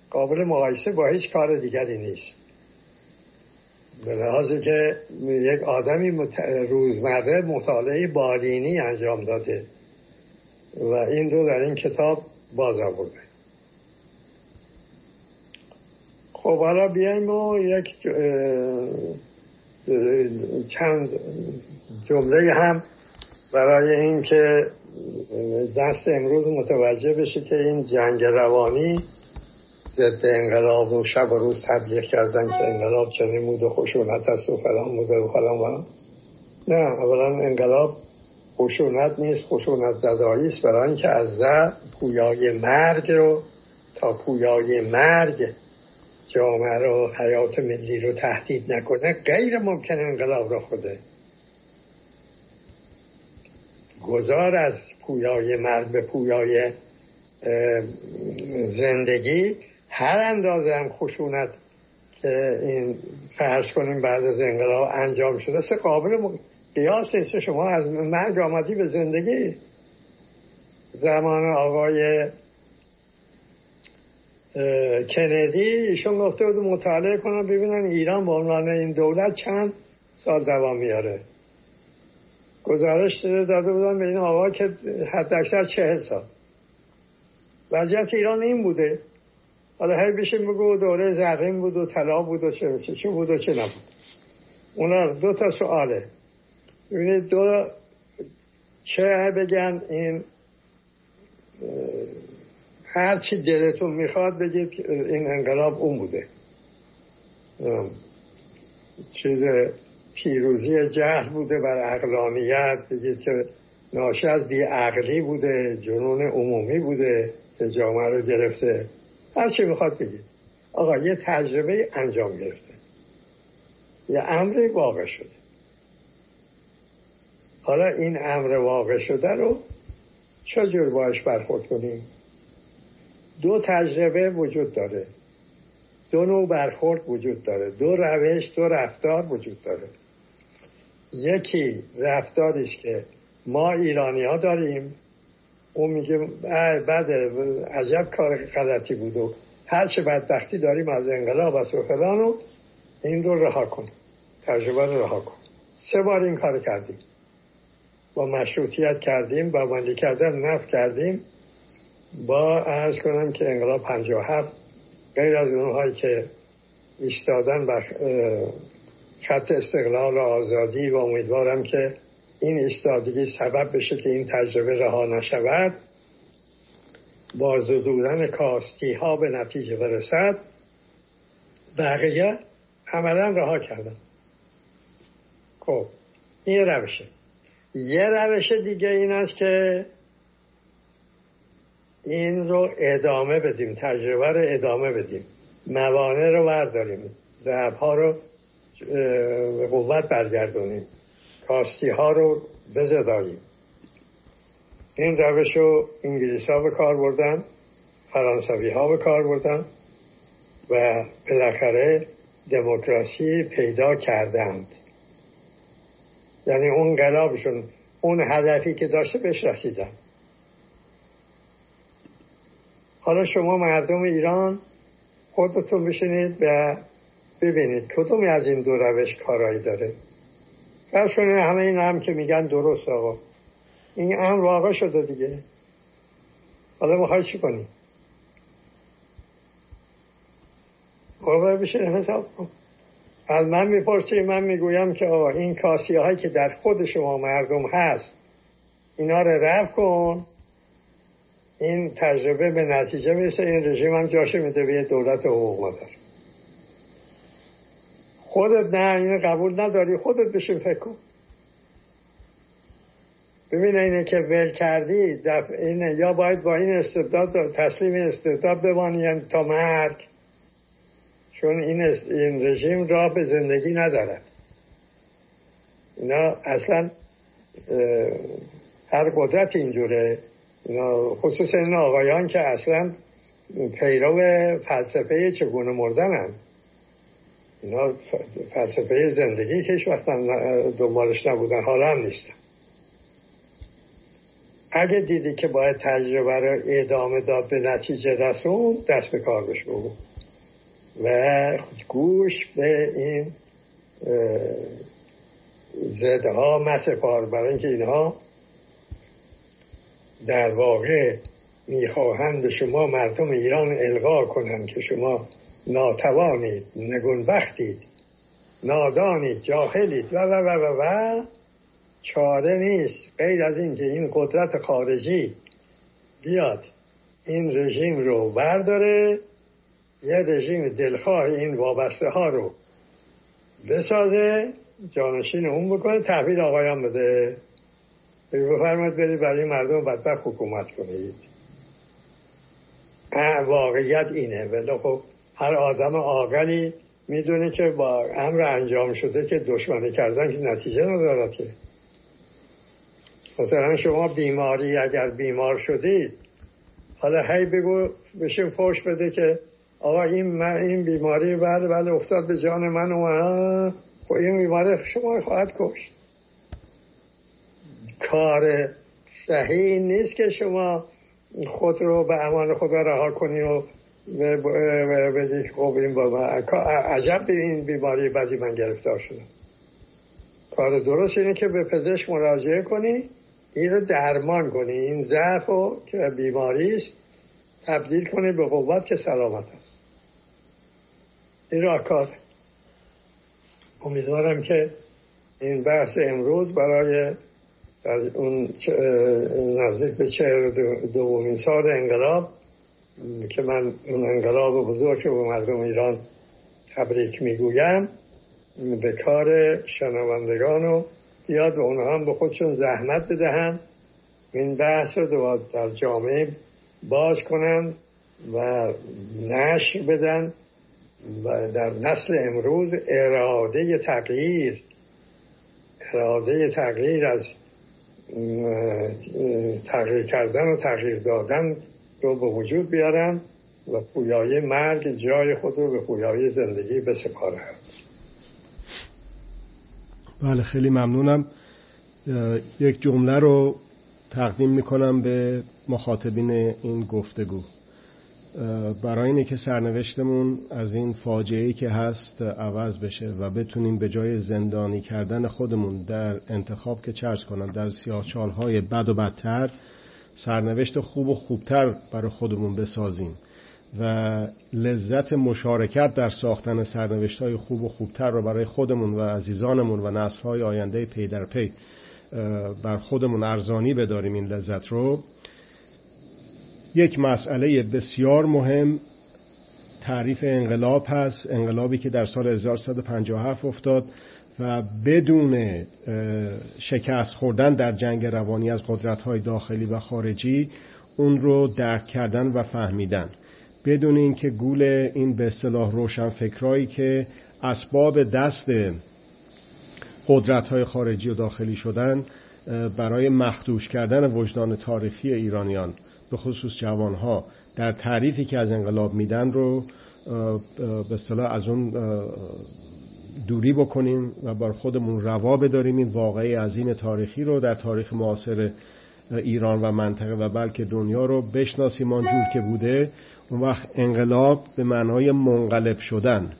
قابل مقایسه با هیچ کار دیگری نیست. به لحاظ که یک آدمی روزمره مطالعه بالینی انجام داده و این رو در این کتاب باز آورده. خب حالا بیایم و یک چند جمله هم برای اینکه دست امروز متوجه بشه که این جنگ روانی ضد انقلاب و شب و روز تبلیغ کردن که انقلاب چنین بود و خشونت است و فلان بوده و فلان و نه اولا انقلاب خشونت نیست خشونت زدایی است. برای اینکه از زد پویای مرگ رو تا پویای مرگ جامعه رو حیات ملی رو تهدید نکنه غیر ممکن انقلاب را خوده. گذار از پویای مرگ به پویای زندگی هر اندازه هم خشونت که این فرض کنیم بعد از انقلاب انجام شده سه قابل قیاس نیست. شما از مرگ آمدی به زندگی. زمان آقای کندی ایشون گفته بود مطالعه کنم ببینن ایران به عنوان این دولت چند سال دوام میاره. گزارش داده بودن به این آقا که حد اکثر چهل سال. وضعیت ایران این بوده. حالا هی بشه بگو دوره زرین بود و طلا بود و چه, چه بود و چه نبود. اونا دو تا سواله. ببینید دو چه بگن این هر چی دلتون می‌خواد بگید این انقلاب اون بوده. چیز پیروزی جهل بوده بر اقلانیت بگید که ناشی از عقلی بوده جنون عمومی بوده که جامعه رو گرفته. هر چی می‌خواد بگید. آقا یه تجربه انجام گرفته. یه امری واقع شده. حالا این امر واقع شده رو چجور باش برخورد کنیم؟ دو تجربه وجود داره. دو نوع برخورد وجود داره. دو روش دو رفتار وجود داره. یکی رفتاریش که ما ایرانی ها داریم. اون میگه بعد عجب کار غلطی بود و هر چه بدبختی داریم از انقلاب و فلان و این رو رها کن تجربه رو رها کن. سه بار این کار کردیم. با مشروطیت کردیم با بندی کردن نفت کردیم. با ارز کنم که انقلاب 57 غیر از اونهایی که ایستادن بر خط استقلال و آزادی و امیدوارم که این ایستادگی سبب بشه که این تجربه رها نشود. با زدودن کاستی ها به نتیجه برسد. بقیه عملا رها کردن. خب این روشه. یه روش دیگه این است که این رو ادامه بدیم تجربه رو ادامه بدیم. موانع رو برداریم. ضعف ها رو به قوت برگردونیم. کاستی ها رو بزداییم. این روش رو انگلیس ها به کار بردن فرانسوی ها به کار بردن و بالاخره دموکراسی پیدا کردند. یعنی اون قلابشون اون هدفی که داشته بهش رسیدن. حالا شما مردم ایران خودتون بشینید و ببینید کدومی از این دو روش کارایی داره؟ فرض کنید همه این هم که میگن درست آقا. این امر واقع شده دیگه. حالا می‌خوای چی کنی؟ واقعا بشه حساب کن از من می‌پرسی من می‌گویم که آقا این کاسی هایی که در خود شما مردم هست اینا رو رفت کن. این تجربه به نتیجه می‌رسه. این رژیم هم جاشه میده به دولت حقوق مادر. خودت نه اینو قبول نداری خودت بشین فکر کن. ببین اینه که ول کردی دف... اینه یا باید با این استبداد تسلیم این استبداد بمانی یعنی تا مرگ. چون این, این رژیم راه به زندگی ندارد. اینا اصلا هر قدرت اینجوره. اینا خصوصا این آقایان که اصلا پیرو فلسفه چگونه مردن هم. اینا فلسفه زندگی که هیچ وقت دنبالش نبودن حالا هم نیستن. اگه دیدی که باید تجربه رو ادامه داد به نتیجه رسون دست به کار بش بگو و گوش به این زده ها مسپار برای اینکه اینها در واقع می‌خواهند به شما مردم ایران القا کنند که شما ناتوانید نگونبختید نادانید جاهلید و و و و و چاره نیست. غیر از اینکه این قدرت خارجی بیاد این رژیم رو برداره یه رژیم دلخواه این وابسته ها رو بسازه جانشین اون بکنه تحویل آقایان بده. بفرمایید برید برای مردم بدبخت حکومت کنید. واقعیت اینه. ولی خب هر آدم عاقلی می‌دونه که با امر انجام شده که دشمنی کردن که نتیجه ندارد که. مثلا شما بیماری اگر بیمار شدید حالا هی بگو بشین فوش بده که آقا این این بیماری بله بله افتاد به جان من و خب این بیماری شما خواهد کشت. کار صحیح نیست که شما خود رو به امان خدا رها کنی و بدی خب این با عجب به این بیماری بعدی من گرفتار شدم. کار درست اینه که به پزشک مراجعه کنی این رو درمان کنی. این ضعف و که بیماری است تبدیل کنی به قوت که سلامت است. این را کار امیدوارم که این بحث امروز برای در اون نزدیک به چهر دومین سال انقلاب که من اون انقلاب بزرگ به مردم ایران تبریک می‌گویم. به کار شنوندگان و بیاد و اونها هم به خودشون زحمت بدهند این بحث رو در جامعه باز کنند و نشر بدن و در نسل امروز اراده تغییر اراده تغییر از تغییر کردن و تغییر دادن رو به وجود بیارن و پویای مرگ جای خود رو به پویای زندگی بسپارن. بله خیلی ممنونم. یک جمله رو تقدیم می‌کنم به مخاطبین این گفتگو. برای اینه که سرنوشتمون از این فاجعه که هست عوض بشه و بتونیم به جای زندانی کردن خودمون در انتخاب که چرز کنم در سیاه های بد و بدتر سرنوشت خوب و خوبتر برای خودمون بسازیم و لذت مشارکت در ساختن سرنوشت های خوب و خوبتر رو برای خودمون و عزیزانمون و نسل های آینده پی در پی بر خودمون ارزانی بداریم این لذت رو. یک مسئله بسیار مهم تعریف انقلاب هست انقلابی که در سال 1157 افتاد. و بدون شکست خوردن در جنگ روانی از قدرت های داخلی و خارجی اون رو درک کردن و فهمیدن. بدون اینکه گول این به اصطلاح روشن فکرایی که اسباب دست قدرت های خارجی و داخلی شدن برای مخدوش کردن وجدان تاریخی ایرانیان به خصوص جوانها در تعریفی که از انقلاب میدن رو به اصطلاح از اون دوری بکنیم و بر خودمون روا بداریم. این واقعی عظیم تاریخی رو در تاریخ معاصر ایران و منطقه و بلکه دنیا رو بشناسیم آنجور که بوده. اون وقت انقلاب به معنای منقلب شدن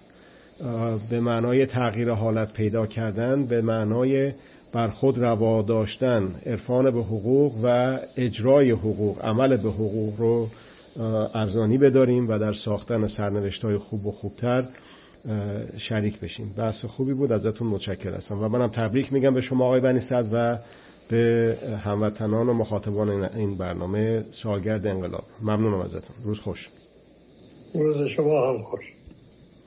به معنای تغییر حالت پیدا کردن به معنای بر خود روا داشتن عرفان به حقوق و اجرای حقوق عمل به حقوق رو ارزانی بداریم و در ساختن سرنوشت های خوب و خوبتر شریک بشیم بحث خوبی بود ازتون متشکر هستم و منم تبریک میگم به شما آقای بنی و به هموطنان و مخاطبان این برنامه سالگرد انقلاب. ممنونم ازتون. روز خوش. روز شما هم خوش.